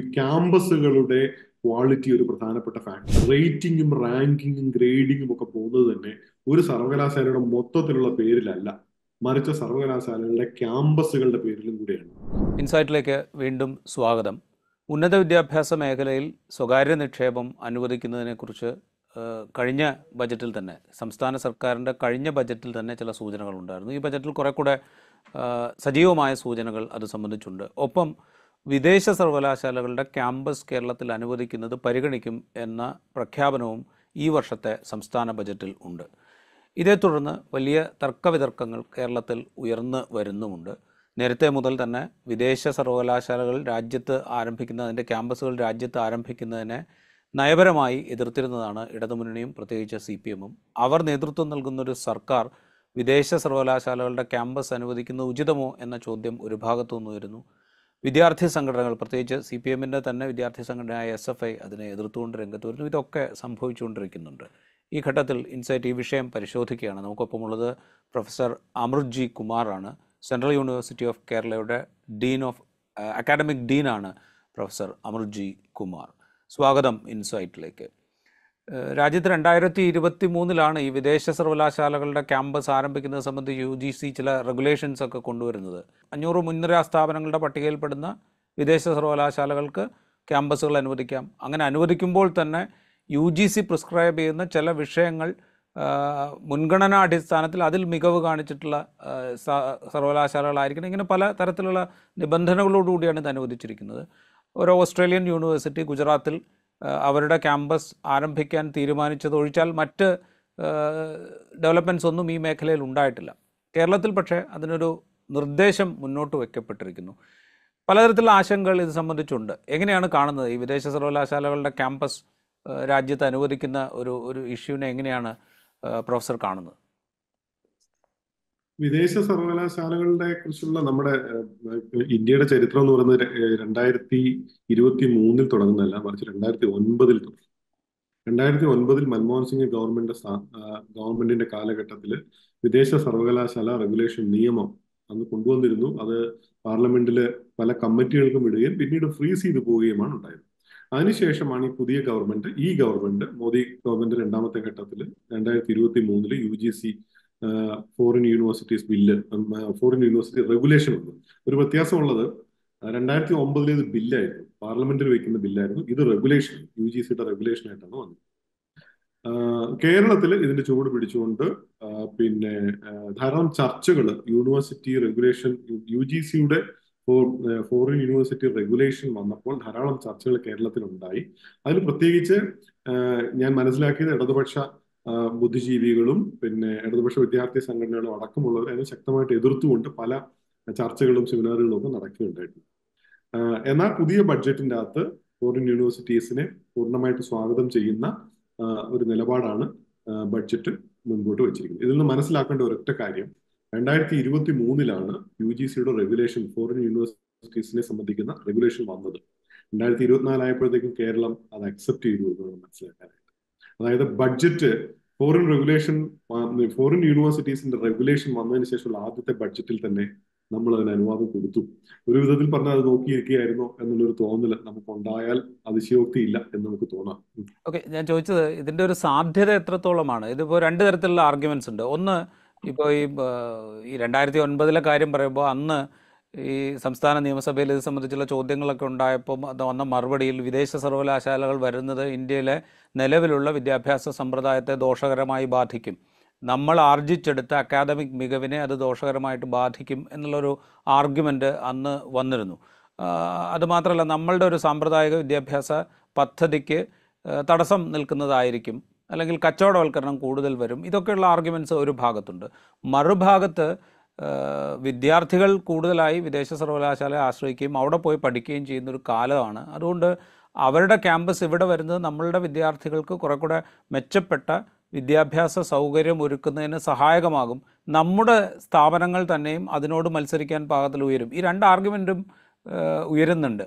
ക്യാമ്പസുകളുടെ quality ഒരു പ്രധാനപ്പെട്ട factor റേറ്റിംഗും റാങ്കിങ്ങും ഗ്രേഡിങ്ങും ഒക്കെ പോകുന്നത് തന്നെ ഒരു സർവകലാശാലയുടെ മൊത്തത്തിലുള്ള പേരിലല്ല. മറിച്ച് സർവകലാശാലകളുടെ ക്യാമ്പസുകളുടെ പേരിലും കൂടിയാണ്. ഇൻസൈറ്റിലേക്ക് വീണ്ടും സ്വാഗതം. ഉന്നത വിദ്യാഭ്യാസ മേഖലയിൽ സ്വകാര്യ നിക്ഷേപം അനുവദിക്കുന്നതിനെക്കുറിച്ച് കഴിഞ്ഞ ബജറ്റിൽ തന്നെ സംസ്ഥാന സർക്കാരിന്റെ കഴിഞ്ഞ ബജറ്റിൽ തന്നെ ചില സൂചനകളുണ്ടായിരുന്നു. ഈ ബജറ്റിൽ കുറെ കൂടെ സജീവമായ സൂചനകൾ അത് സംബന്ധിച്ചുണ്ട്. ഒപ്പം വിദേശ സർവകലാശാലകളുടെ ക്യാമ്പസ് കേരളത്തിൽ അനുവദിക്കുന്നത് പരിഗണിക്കും എന്ന പ്രഖ്യാപനവും ഈ വർഷത്തെ സംസ്ഥാന ബജറ്റിൽ ഉണ്ട്. ഇതേ തുടർന്ന് വലിയ തർക്കവിതർക്കങ്ങൾ കേരളത്തിൽ ഉയർന്നു വരുന്നുമുണ്ട്. നേരത്തെ മുതൽ തന്നെ വിദേശ സർവകലാശാലകൾ രാജ്യത്ത് ആരംഭിക്കുന്നതിന്റെ ക്യാമ്പസുകൾ രാജ്യത്ത് ആരംഭിക്കുന്നതിനെ നയപരമായി എതിർത്തിരുന്നതാണ് ഇടതുമുന്നണിയും പ്രത്യേകിച്ച് സി പി എമ്മും അവർ നേതൃത്വം നൽകുന്നൊരു സർക്കാർ വിദേശ സർവകലാശാലകളുടെ ക്യാമ്പസ് അനുവദിക്കുന്നത് ഉചിതമോ എന്ന ചോദ്യം ഒരു ഭാഗത്തു നിന്ന് വരുന്നു വിദ്യാർത്ഥി സംഘടനകൾ പ്രത്യേകിച്ച് സി പി എമ്മിന്റെ തന്നെ വിദ്യാർത്ഥി സംഘടനയായ എസ് എഫ് ഐ അതിനെ എതിർത്തുകൊണ്ട് രംഗത്ത് വരുന്നു. ഇതൊക്കെ സംഭവിച്ചുകൊണ്ടിരിക്കുന്നുണ്ട്. ഈ ഘട്ടത്തിൽ ഇൻസൈറ്റ് ഈ വിഷയം പരിശോധിക്കുകയാണ്. നമുക്കൊപ്പമുള്ളത് പ്രൊഫസർ അമൃത് ജി കുമാറാണ്. സെൻട്രൽ യൂണിവേഴ്സിറ്റി ഓഫ് കേരളയുടെ ഡീൻ ഓഫ് അക്കാഡമിക് ഡീനാണ് പ്രൊഫസർ അമൃത് ജി കുമാർ. സ്വാഗതം ഇൻസൈറ്റിലേക്ക്. രാജ്യത്ത് രണ്ടായിരത്തി ഇരുപത്തി മൂന്നിലാണ് ഈ വിദേശ സർവകലാശാലകളുടെ ക്യാമ്പസ് ആരംഭിക്കുന്നത് സംബന്ധിച്ച് യു ജി സി ചില റെഗുലേഷൻസ് ഒക്കെ കൊണ്ടുവരുന്നത്. അഞ്ഞൂറ് മുൻനിര സ്ഥാപനങ്ങളുടെ പട്ടികയിൽപ്പെടുന്ന വിദേശ സർവകലാശാലകൾക്ക് ക്യാമ്പസുകൾ അനുവദിക്കാം. അങ്ങനെ അനുവദിക്കുമ്പോൾ തന്നെ യു ജി സി പ്രിസ്ക്രൈബ് ചെയ്യുന്ന ചില വിഷയങ്ങൾ മുൻഗണനാ അടിസ്ഥാനത്തിൽ അതിൽ മികവ് കാണിച്ചിട്ടുള്ള സർവകലാശാലകളായിരിക്കണം. ഇങ്ങനെ പല തരത്തിലുള്ള നിബന്ധനകളോടുകൂടിയാണ് ഇത് അനുവദിച്ചിരിക്കുന്നത്. ഒരു ഓസ്ട്രേലിയൻ യൂണിവേഴ്സിറ്റി ഗുജറാത്തിൽ അവരുടെ ക്യാമ്പസ് ആരംഭിക്കാൻ തീരുമാനിച്ചത് ഒഴിച്ചാൽ മറ്റ് ഡെവലപ്മെന്റ്സ് ഒന്നും ഈ മേഖലയിൽ ഉണ്ടായിട്ടില്ല. കേരളത്തിൽ പക്ഷേ അതിനൊരു നിർദ്ദേശം മുന്നോട്ട് വയ്ക്കപ്പെട്ടിരിക്കുന്നു പലതരത്തിലുള്ള ആശങ്കകൾ ഇത് സംബന്ധിച്ചുണ്ട്. എങ്ങനെയാണ് കാണുന്നത്? ഈ വിദേശ സർവകലാശാലകളുടെ ക്യാമ്പസ് രാജ്യത്ത് അനുവദിക്കുന്ന ഒരു ഒരു ഇഷ്യൂവിനെ എങ്ങനെയാണ് പ്രൊഫസർ കാണുന്നത്? വിദേശ സർവകലാശാലകളുടെ കുറിച്ചുള്ള നമ്മുടെ ഇന്ത്യയുടെ ചരിത്രം എന്ന് പറയുന്നത് രണ്ടായിരത്തി ഇരുപത്തി മൂന്നിൽ തുടങ്ങുന്നതല്ല മറിച്ച് രണ്ടായിരത്തി ഒൻപതിൽ തുടങ്ങി. രണ്ടായിരത്തി ഒൻപതിൽ മൻമോഹൻ സിംഗ് ഗവൺമെന്റ് ഗവൺമെന്റിന്റെ കാലഘട്ടത്തിൽ വിദേശ സർവകലാശാല റെഗുലേഷൻ നിയമം അന്ന് കൊണ്ടുവന്നിരുന്നു. അത് പാർലമെന്റിലെ പല കമ്മിറ്റികൾക്കും വിടുകയും പിന്നീട് ഫ്രീസ് ചെയ്തു പോവുകയുമാണ് ഉണ്ടായത്. അതിനുശേഷമാണ് ഈ പുതിയ ഗവൺമെന്റ് ഈ ഗവൺമെന്റ് മോദി ഗവൺമെന്റ് രണ്ടാമത്തെ ഘട്ടത്തിൽ രണ്ടായിരത്തി ഇരുപത്തി മൂന്നിൽ U G C foreign universities bill foreign university regulation വന്നു. ഒരു വ്യത്യാസമുള്ളത് രണ്ടായിരത്തി ഒമ്പതിൽ ഇത് ബില്ലായിരുന്നു പാർലമെന്റിൽ വെക്കുന്ന ബില്ലായിരുന്നു ഇത് റെഗുലേഷൻ യു ജി സിയുടെ റെഗുലേഷൻ ആയിട്ടാണ് വന്നത്. കേരളത്തിൽ ഇതിന്റെ ചുവട് പിടിച്ചുകൊണ്ട് പിന്നെ ധാരാളം ചർച്ചകൾ യൂണിവേഴ്സിറ്റി റെഗുലേഷൻ യു ജി സിയുടെ ഫോറിൻ യൂണിവേഴ്സിറ്റി റെഗുലേഷൻ വന്നപ്പോൾ ധാരാളം ചർച്ചകൾ കേരളത്തിൽ ഉണ്ടായി അതിൽ പ്രത്യേകിച്ച് ഞാൻ മനസ്സിലാക്കിയത് ഇടതുപക്ഷ ബുദ്ധിജീവികളും പിന്നെ ഇടതുപക്ഷ വിദ്യാർത്ഥി സംഘടനകളും അടക്കമുള്ളവർ അതിനെ ശക്തമായിട്ട് എതിർത്തുകൊണ്ട് പല ചർച്ചകളും സെമിനാറുകളും ഒക്കെ നടക്കുകയുണ്ടായിട്ടുണ്ട്. എന്നാൽ പുതിയ ബഡ്ജറ്റിന്റെ അകത്ത് ഫോറിൻ യൂണിവേഴ്സിറ്റീസിനെ പൂർണമായിട്ട് സ്വാഗതം ചെയ്യുന്ന ഒരു നിലപാടാണ് ബഡ്ജറ്റ് മുൻപോട്ട് വെച്ചിരിക്കുന്നത്. ഇതിൽ നിന്ന് മനസ്സിലാക്കേണ്ട ഒരൊറ്റ കാര്യം രണ്ടായിരത്തി ഇരുപത്തി മൂന്നിലാണ് യു ജി സിയുടെ റെഗുലേഷൻ ഫോറിൻ യൂണിവേഴ്സിറ്റീസിനെ സംബന്ധിക്കുന്ന റെഗുലേഷൻ വന്നത്. രണ്ടായിരത്തി ഇരുപത്തിനാലായപ്പോഴത്തേക്കും കേരളം അത് അക്സെപ്റ്റ് ചെയ്തു എന്നാണ് വേണം മനസ്സിലാക്കാനായിട്ട് അതായത് ബഡ്ജറ്റ് ഫോറിൻ റെഗുലേഷൻ ഫോറിൻ യൂണിവേഴ്സിറ്റീസിന്റെ റെഗുലേഷൻ വന്നതിന് ശേഷമുള്ള ആദ്യത്തെ ബഡ്ജറ്റിൽ തന്നെ നമ്മൾ അതിന് അനുവാദം കൊടുത്തു. ഒരു വിധത്തിൽ പറഞ്ഞാൽ അത് നോക്കിയിരിക്കുകയായിരുന്നു എന്നുള്ളൊരു തോന്നൽ നമുക്ക് ഉണ്ടായാൽ അതിശയോക്തി ഇല്ല എന്ന് നമുക്ക് തോന്നാം. ഓക്കെ ഞാൻ ചോദിച്ചത് ഇതിന്റെ ഒരു സാധ്യത എത്രത്തോളമാണ്? ഇതിപ്പോ രണ്ട് തരത്തിലുള്ള ആർഗ്യുമെന്റ്സ് ഉണ്ട്. ഒന്ന് ഇപ്പോൾ ഈ ഈ രണ്ടായിരത്തി ഒൻപതിലെ കാര്യം പറയുമ്പോൾ അന്ന് ഈ സംസ്ഥാന നിയമസഭയിൽ ഇത് സംബന്ധിച്ചുള്ള ചോദ്യങ്ങളൊക്കെ ഉണ്ടായപ്പോൾ വന്ന മറുപടിയിൽ വിദേശ സർവകലാശാലകൾ വരുന്നത് ഇന്ത്യയിലെ നിലവിലുള്ള വിദ്യാഭ്യാസ സമ്പ്രദായത്തെ ദോഷകരമായി ബാധിക്കും. നമ്മൾ ആർജിച്ചെടുത്ത അക്കാദമിക് മികവിനെ അത് ദോഷകരമായിട്ട് ബാധിക്കും എന്നുള്ളൊരു ആർഗ്യുമെന്റ് അന്ന് വന്നിരുന്നു. അതുമാത്രമല്ല നമ്മളുടെ ഒരു സാമ്പ്രദായിക വിദ്യാഭ്യാസ പദ്ധതിക്ക് തടസ്സം നിൽക്കുന്നതായിരിക്കും. അല്ലെങ്കിൽ കച്ചവടവൽക്കരണം കൂടുതൽ വരും. ഇതൊക്കെയുള്ള ആർഗ്യുമെന്റ്സ് ഒരു ഭാഗത്തുണ്ട്. മറുഭാഗത്ത് വിദ്യാർത്ഥികൾ കൂടുതലായി വിദേശ സർവകലാശാലയെ ആശ്രയിക്കുകയും അവിടെ പോയി പഠിക്കുകയും ചെയ്യുന്ന ഒരു കാലമാണ്. അതുകൊണ്ട് അവരുടെ ക്യാമ്പസ് ഇവിടെ വരുന്നത് നമ്മളുടെ വിദ്യാർത്ഥികൾക്ക് കുറെ കൂടെ മെച്ചപ്പെട്ട വിദ്യാഭ്യാസ സൗകര്യം ഒരുക്കുന്നതിന് സഹായകമാകും. നമ്മുടെ സ്ഥാപനങ്ങൾ തന്നെയും അതിനോട് മത്സരിക്കാൻ പാകത്തിൽ ഉയരും. ഈ രണ്ട് ആർഗ്യുമെന്റും ഉയരുന്നുണ്ട്.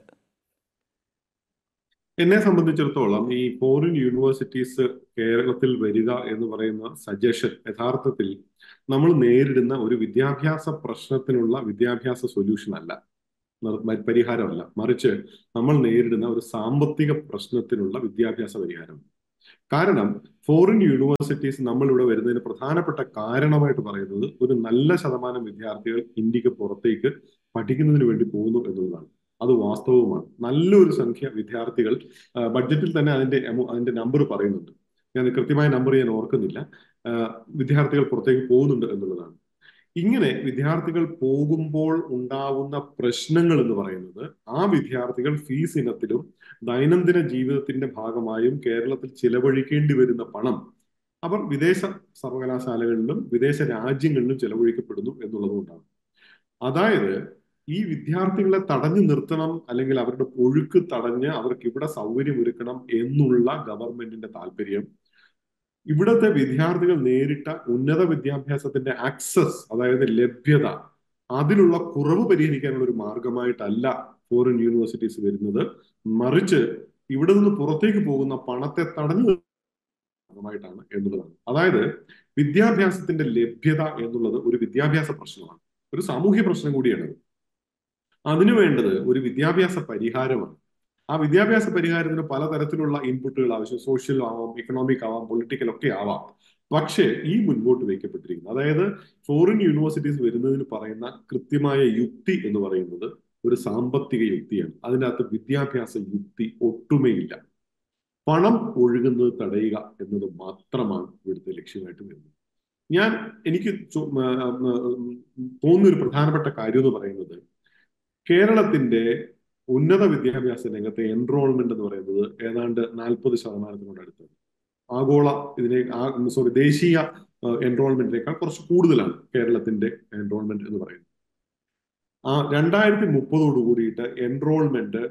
എന്നെ സംബന്ധിച്ചിടത്തോളം ഈ ഫോറിൻ യൂണിവേഴ്സിറ്റീസ് കേരളത്തിൽ വരിക എന്ന് പറയുന്ന സജഷൻ യഥാർത്ഥത്തിൽ നമ്മൾ നേരിടുന്ന ഒരു വിദ്യാഭ്യാസ പ്രശ്നത്തിനുള്ള വിദ്യാഭ്യാസ സൊല്യൂഷൻ അല്ല. പരിഹാരമല്ല. മറിച്ച് നമ്മൾ നേരിടുന്ന ഒരു സാമ്പത്തിക പ്രശ്നത്തിനുള്ള വിദ്യാഭ്യാസ പരിഹാരം. കാരണം ഫോറിൻ യൂണിവേഴ്സിറ്റീസ് നമ്മൾ ഇവിടെ വരുന്നതിന് പ്രധാനപ്പെട്ട കാരണമായിട്ട് പറയുന്നത് ഒരു നല്ല ശതമാനം വിദ്യാർത്ഥികൾ ഇന്ത്യയ്ക്ക് പുറത്തേക്ക് പഠിക്കുന്നതിന് വേണ്ടി പോകുന്നു എന്നുള്ളതാണ്. അത് വാസ്തവവുമാണ്. നല്ലൊരു സംഖ്യ വിദ്യാർത്ഥികൾ ബഡ്ജറ്റിൽ തന്നെ അതിന്റെ അതിന്റെ നമ്പർ പറയുന്നുണ്ട്. ഞാൻ കൃത്യമായ നമ്പർ ഞാൻ ഓർക്കുന്നില്ല. വിദ്യാർത്ഥികൾ പുറത്തേക്ക് പോകുന്നുണ്ട് എന്നുള്ളതാണ്. ഇങ്ങനെ വിദ്യാർത്ഥികൾ പോകുമ്പോൾ ഉണ്ടാവുന്ന പ്രശ്നങ്ങൾ എന്ന് പറയുന്നത് ആ വിദ്യാർത്ഥികൾ ഫീസ് ഇനത്തിലും ദൈനംദിന ജീവിതത്തിന്റെ ഭാഗമായും കേരളത്തിൽ ചിലവഴിക്കേണ്ടി വരുന്ന പണം അവർ വിദേശ സർവകലാശാലകളിലും വിദേശ രാജ്യങ്ങളിലും ചെലവഴിക്കപ്പെടുന്നു എന്നുള്ളതുകൊണ്ടാണ്. അതായത് ഈ വിദ്യാർത്ഥികളെ തടഞ്ഞു നിർത്തണം അല്ലെങ്കിൽ അവരുടെ ഒഴുക്ക് തടഞ്ഞ് അവർക്ക് ഇവിടെ സൗകര്യം ഒരുക്കണം എന്നുള്ള ഗവൺമെന്റിന്റെ താല്പര്യം. ഇവിടത്തെ വിദ്യാർത്ഥികൾ നേരിട്ട ഉന്നത വിദ്യാഭ്യാസത്തിന്റെ ആക്സസ് അതായത് ലഭ്യത അതിലുള്ള കുറവ് പരിഹരിക്കാനുള്ള ഒരു മാർഗമായിട്ടല്ല ഫോറിൻ യൂണിവേഴ്സിറ്റീസ് വരുന്നത്. മറിച്ച് ഇവിടെ നിന്ന് പുറത്തേക്ക് പോകുന്ന പണത്തെ തടഞ്ഞു ഭാഗമായിട്ടാണ് എന്നുള്ളതാണ് അതായത് വിദ്യാഭ്യാസത്തിന്റെ ലഭ്യത എന്നുള്ളത് ഒരു വിദ്യാഭ്യാസ പ്രശ്നമാണ്. ഒരു സാമൂഹ്യ പ്രശ്നം കൂടിയാണ്. അതിനു വേണ്ടത് ഒരു വിദ്യാഭ്യാസ പരിഹാരമാണ്. ആ വിദ്യാഭ്യാസ പരിഹാരത്തിന് പലതരത്തിലുള്ള ഇൻപുട്ടുകൾ ആവശ്യം. സോഷ്യൽ ആവാം ഇക്കണോമിക് ആവാം പൊളിറ്റിക്കൽ ഒക്കെ ആവാം. പക്ഷേ ഈ മുൻപോട്ട് വയ്ക്കപ്പെട്ടിരിക്കുന്നത് അതായത് ഫോറിൻ യൂണിവേഴ്സിറ്റീസ് വരുന്നതിന് പറയുന്ന കൃത്യമായ യുക്തി എന്ന് പറയുന്നത് ഒരു സാമ്പത്തിക യുക്തിയാണ്. അതിനകത്ത് വിദ്യാഭ്യാസ യുക്തി ഒട്ടുമേയില്ല. പണം ഒഴുകുന്നത് തടയുക എന്നത് മാത്രമാണ് ഇവിടുത്തെ ലക്ഷ്യമായിട്ട് വരുന്നത്. ഞാൻ എനിക്ക് തോന്നുന്ന ഒരു പ്രധാനപ്പെട്ട കാര്യം എന്ന് പറയുന്നത് കേരളത്തിന്റെ ഉന്നത വിദ്യാഭ്യാസ രംഗത്തെ എൻറോൾമെന്റ് എന്ന് പറയുന്നത് ഏതാണ്ട് നാൽപ്പത് ശതമാനത്തിനോട് അടുത്താണ്. ആഗോള ഇതിനെ സോറി ദേശീയ എൻറോൾമെന്റിനേക്കാൾ കുറച്ച് കൂടുതലാണ് കേരളത്തിന്റെ എൻറോൾമെന്റ് എന്ന് പറയുന്നത്. ആ രണ്ടായിരത്തി മുപ്പതോട് കൂടിയിട്ട് എൻറോൾമെന്റ്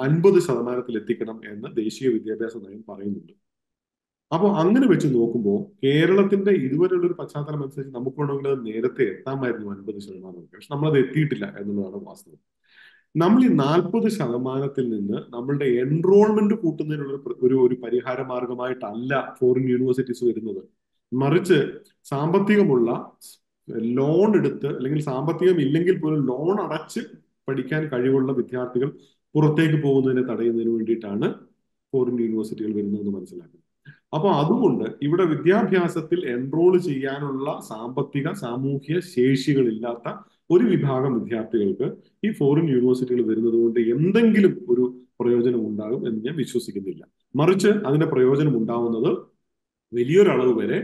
അൻപത് ശതമാനത്തിൽ എത്തിക്കണം എന്ന് ദേശീയ വിദ്യാഭ്യാസ നയം പറയുന്നുണ്ട്. അപ്പോൾ അങ്ങനെ വെച്ച് നോക്കുമ്പോൾ കേരളത്തിന്റെ ഇതുവരെയുള്ള ഒരു പശ്ചാത്തലം അനുസരിച്ച് നമുക്ക് വേണമെങ്കിൽ അത് നേരത്തെ എത്താമായിരുന്നു അൻപത് ശതമാനം. പക്ഷെ നമ്മളത് എത്തിയിട്ടില്ല എന്നുള്ളതാണ് വാസ്തവം. നമ്മൾ ഈ നാൽപ്പത് ശതമാനത്തിൽ നിന്ന് നമ്മളുടെ എൻറോൾമെന്റ് കൂട്ടുന്നതിനുള്ള ഒരു ഒരു പരിഹാര മാർഗമായിട്ടല്ല ഫോറിൻ യൂണിവേഴ്സിറ്റീസ് വരുന്നത്. മറിച്ച് സാമ്പത്തികമുള്ള ലോൺ എടുത്ത് അല്ലെങ്കിൽ സാമ്പത്തികം ഇല്ലെങ്കിൽ പോലും ലോൺ അടച്ച് പഠിക്കാൻ കഴിവുള്ള വിദ്യാർത്ഥികൾ പുറത്തേക്ക് പോകുന്നതിനെ തടയുന്നതിന് വേണ്ടിയിട്ടാണ് ഫോറിൻ യൂണിവേഴ്സിറ്റികൾ വരുന്നതെന്ന് മനസ്സിലാക്കുന്നത്. അപ്പൊ അതുകൊണ്ട് ഇവിടെ വിദ്യാഭ്യാസത്തിൽ എൻറോൾ ചെയ്യാനുള്ള സാമ്പത്തിക സാമൂഹ്യ ശേഷികളില്ലാത്ത ഒരു വിഭാഗം വിദ്യാർത്ഥികൾക്ക് ഈ ഫോറിൻ യൂണിവേഴ്സിറ്റികൾ വരുന്നത് കൊണ്ട് എന്തെങ്കിലും ഒരു പ്രയോജനം ഉണ്ടാകും എന്ന് ഞാൻ വിശ്വസിക്കുന്നില്ല. മറിച്ച് അതിന്റെ പ്രയോജനം ഉണ്ടാവുന്നത് വലിയൊരളവ് വരെ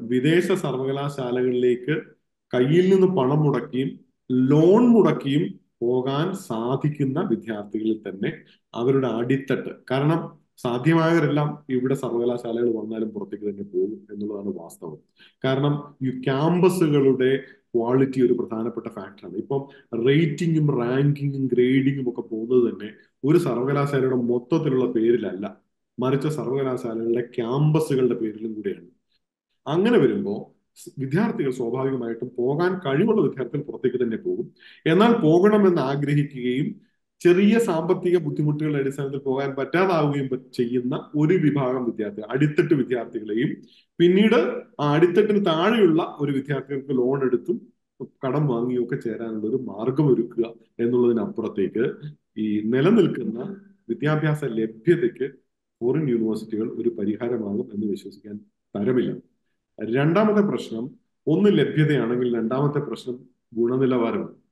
വിദേശ സർവകലാശാലകളിലേക്ക് കയ്യിൽ നിന്ന് പണം മുടക്കിയും ലോൺ മുടക്കിയും പോകാൻ സാധിക്കുന്ന വിദ്യാർത്ഥികളിൽ തന്നെ അവരുടെ അടിത്തട്ട്. കാരണം സാധ്യമായവരെല്ലാം ഇവിടെ സർവകലാശാലകൾ വന്നാലും പുറത്തേക്ക് തന്നെ പോകും എന്നുള്ളതാണ് വാസ്തവം. കാരണം ഈ ക്യാമ്പസുകളുടെ ക്വാളിറ്റി ഒരു പ്രധാനപ്പെട്ട ഫാക്ടറാണ് ഇപ്പം റേറ്റിംഗും റാങ്കിങ്ങും ഗ്രേഡിങ്ങും ഒക്കെ പോകുന്നത് തന്നെ ഒരു സർവകലാശാലയുടെ മൊത്തത്തിലുള്ള പേരിലല്ല. മറിച്ച് സർവകലാശാലകളുടെ ക്യാമ്പസുകളുടെ പേരിലും കൂടെയാണ്. അങ്ങനെ വരുമ്പോൾ വിദ്യാർത്ഥികൾ സ്വാഭാവികമായിട്ടും പോകാൻ കഴിവുള്ള വിദ്യാർത്ഥികൾ പുറത്തേക്ക് തന്നെ പോകും. എന്നാൽ പോകണമെന്ന് ആഗ്രഹിക്കുകയും ചെറിയ സാമ്പത്തിക ബുദ്ധിമുട്ടുകളുടെ അടിസ്ഥാനത്തിൽ പോകാൻ പറ്റാതാവുകയും ചെയ്യുന്ന ഒരു വിഭാഗം വിദ്യാർത്ഥികൾ അടിത്തട്ട് വിദ്യാർത്ഥികളെയും പിന്നീട് ആ അടിത്തട്ടിന് താഴെയുള്ള ഒരു വിദ്യാർത്ഥികൾക്ക് ലോൺ എടുത്തും കടം വാങ്ങിയൊക്കെ ചേരാനുള്ള ഒരു മാർഗം ഒരുക്കുക എന്നുള്ളതിനപ്പുറത്തേക്ക് ഈ നിലനിൽക്കുന്ന വിദ്യാഭ്യാസ ലഭ്യതയ്ക്ക് ഫോറിൻ യൂണിവേഴ്സിറ്റികൾ ഒരു പരിഹാരമാകും എന്ന് വിശ്വസിക്കാൻ തരമില്ല. രണ്ടാമത്തെ പ്രശ്നം ഒന്ന് ലഭ്യതയാണെങ്കിൽ രണ്ടാമത്തെ പ്രശ്നം ഗുണനിലവാരമാണ്.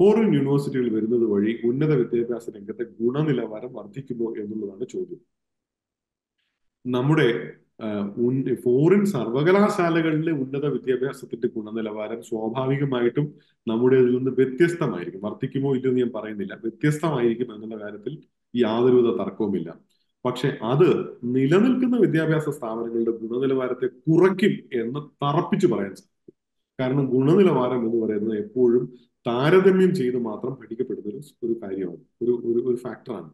ഫോറിൻ യൂണിവേഴ്സിറ്റികൾ വരുന്നത് വഴി ഉന്നത വിദ്യാഭ്യാസ രംഗത്തെ ഗുണനിലവാരം വർദ്ധിക്കുമോ എന്നുള്ളതാണ് ചോദ്യം. നമ്മുടെ ഫോറിൻ സർവകലാശാലകളിലെ ഉന്നത വിദ്യാഭ്യാസത്തിന്റെ ഗുണനിലവാരം സ്വാഭാവികമായിട്ടും നമ്മുടെ ഇതിൽ നിന്ന് വ്യത്യസ്തമായിരിക്കും. വർദ്ധിക്കുമോ ഇല്ലെന്ന് ഞാൻ പറയുന്നില്ല. വ്യത്യസ്തമായിരിക്കും എന്നുള്ള കാര്യത്തിൽ യാതൊരുവിധ തർക്കവുമില്ല. പക്ഷെ അത് നിലനിൽക്കുന്ന വിദ്യാഭ്യാസ സ്ഥാപനങ്ങളുടെ ഗുണനിലവാരത്തെ കുറയ്ക്കും എന്ന് തറപ്പിച്ചു പറയാൻ സാധിക്കും. കാരണം ഗുണനിലവാരം എന്ന് പറയുന്നത് എപ്പോഴും താരതമ്യം ചെയ്ത് മാത്രം പഠിക്കപ്പെടുന്ന ഒരു ഒരു കാര്യമാണ്. ഒരു ഒരു ഒരു ഫാക്ടറാണ്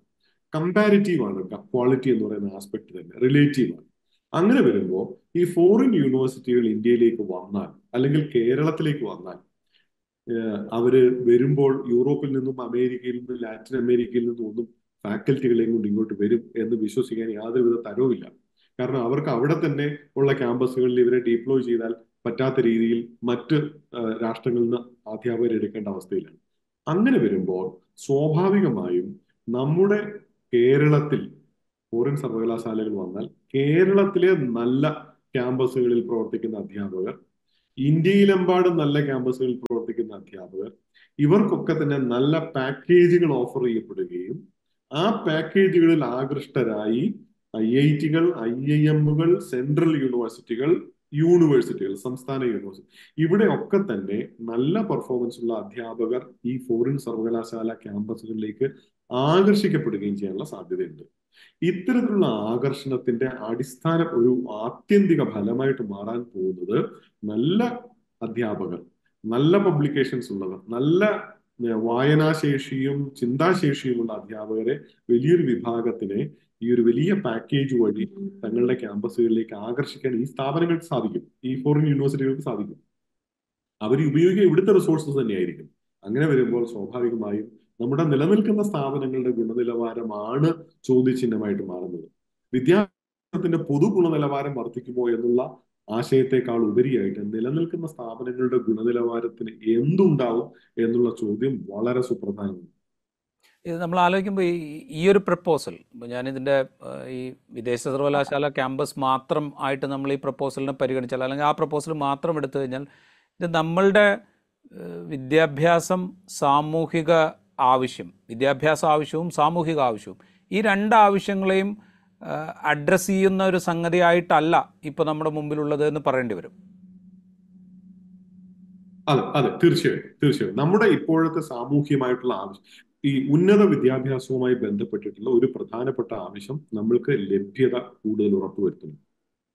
കമ്പാരിറ്റീവ് ആണ് ക്വാളിറ്റി എന്ന് പറയുന്ന ആസ്പെക്ട് തന്നെ. റിലേറ്റീവ് ആണ്. അങ്ങനെ വരുമ്പോൾ ഈ ഫോറിൻ യൂണിവേഴ്സിറ്റികൾ ഇന്ത്യയിലേക്ക് വന്നാൽ അല്ലെങ്കിൽ കേരളത്തിലേക്ക് വന്നാൽ അവർ വരുമ്പോൾ യൂറോപ്പിൽ നിന്നും അമേരിക്കയിൽ നിന്നും ലാറ്റിൻ അമേരിക്കയിൽ നിന്നും ഒന്നും ഫാക്കൽറ്റികളെയും കൊണ്ട് ഇങ്ങോട്ട് വരും എന്ന് വിശ്വസിക്കാൻ യാതൊരുവിധ തരവുമില്ല. കാരണം അവർക്ക് അവിടെ തന്നെ ഉള്ള ക്യാമ്പസുകളിൽ ഇവരെ ഡിപ്ലോയ് ചെയ്താൽ പറ്റാത്ത രീതിയിൽ മറ്റ് രാഷ്ട്രങ്ങളിൽ നിന്ന് അധ്യാപകരെ എടുക്കേണ്ട അവസ്ഥയിലാണ്. അങ്ങനെ വരുമ്പോൾ സ്വാഭാവികമായും നമ്മുടെ കേരളത്തിൽ ഫോറിൻ സർവകലാശാലകൾ വന്നാൽ കേരളത്തിലെ നല്ല ക്യാമ്പസുകളിൽ പ്രവർത്തിക്കുന്ന അധ്യാപകർ ഇന്ത്യയിലെമ്പാടും നല്ല ക്യാമ്പസുകളിൽ പ്രവർത്തിക്കുന്ന അധ്യാപകർ ഇവർക്കൊക്കെ തന്നെ നല്ല പാക്കേജുകൾ ഓഫർ ചെയ്യപ്പെടുകയും ആ പാക്കേജുകളിൽ ആകൃഷ്ടരായി ഐ ഐ ടികൾ ഐ ഐ എമ്മുകൾ സെൻട്രൽ യൂണിവേഴ്സിറ്റികൾ യൂണിവേഴ്സിറ്റികൾ സംസ്ഥാന യൂണിവേഴ്സിറ്റി. ഇവിടെ ഒക്കെ തന്നെ നല്ല പെർഫോമൻസ് ഉള്ള അധ്യാപകർ ഈ ഫോറിൻ സർവകലാശാല ക്യാമ്പസുകളിലേക്ക് ആകർഷിക്കപ്പെടുകയും ചെയ്യാനുള്ള സാധ്യതയുണ്ട്. ഇത്തരത്തിലുള്ള ആകർഷണത്തിന്റെ അടിസ്ഥാന ഒരു ആത്യന്തിക ഫലമായിട്ട് മാറാൻ പോകുന്നത് നല്ല അധ്യാപകർ നല്ല പബ്ലിക്കേഷൻസ് ഉള്ളവർ നല്ല വായനാശേഷിയും ചിന്താശേഷിയുമുള്ള അധ്യാപകരെ വലിയൊരു വിഭാഗത്തിനെ ഈ ഒരു വലിയ പാക്കേജ് വഴി തങ്ങളുടെ ക്യാമ്പസുകളിലേക്ക് ആകർഷിക്കാൻ ഈ സ്ഥാപനങ്ങൾക്ക് സാധിക്കും. ഈ ഫോറിൻ യൂണിവേഴ്സിറ്റികൾക്ക് സാധിക്കും. അവർ ഉപയോഗിക്കുക ഇവിടുത്തെ റിസോഴ്സസ് തന്നെയായിരിക്കും. അങ്ങനെ വരുമ്പോൾ സ്വാഭാവികമായും നമ്മുടെ നിലനിൽക്കുന്ന സ്ഥാപനങ്ങളുടെ ഗുണനിലവാരമാണ് ചോദ്യചിഹ്നമായിട്ട് മാറുന്നത്. വിദ്യാഭ്യാസത്തിന്റെ പൊതു ഗുണനിലവാരം വർദ്ധിക്കുമോ എന്നുള്ള ആശയത്തെക്കാൾ ഉപരിയായിട്ട് നിലനിൽക്കുന്ന സ്ഥാപനങ്ങളുടെ ഗുണനിലവാരത്തിന് എന്തുണ്ടാവും എന്നുള്ള ചോദ്യം വളരെ സുപ്രധാനമാണ്. ഇത് നമ്മൾ ആലോചിക്കുമ്പോൾ ഈ ഒരു പ്രപ്പോസൽ ഞാനിതിന്റെ ഈ വിദേശ സർവകലാശാല ക്യാമ്പസ് മാത്രം ആയിട്ട് നമ്മൾ ഈ പ്രപ്പോസലിനെ പരിഗണിച്ചാൽ അല്ലെങ്കിൽ ആ പ്രപ്പോസൽ മാത്രം എടുത്തു കഴിഞ്ഞാൽ ഇത് നമ്മളുടെ വിദ്യാഭ്യാസം സാമൂഹിക ആവശ്യം വിദ്യാഭ്യാസ ആവശ്യവും സാമൂഹിക ആവശ്യവും ഈ രണ്ട് ആവശ്യങ്ങളെയും അഡ്രസ്സ് ചെയ്യുന്ന ഒരു സംഗതിയായിട്ടല്ല ഇപ്പോൾ നമ്മുടെ മുമ്പിലുള്ളത് എന്ന് പറയേണ്ടി വരും. അതെ അതെ തീർച്ചയായും തീർച്ചയായും. നമ്മുടെ ഇപ്പോഴത്തെ സാമൂഹ്യമായിട്ടുള്ള ആവശ്യം ഈ ഉന്നത വിദ്യാഭ്യാസവുമായി ബന്ധപ്പെട്ടിട്ടുള്ള ഒരു പ്രധാനപ്പെട്ട ആവശ്യം നമ്മൾക്ക് ലഭ്യത കൂടുതൽ ഉറപ്പുവരുത്തുന്നു.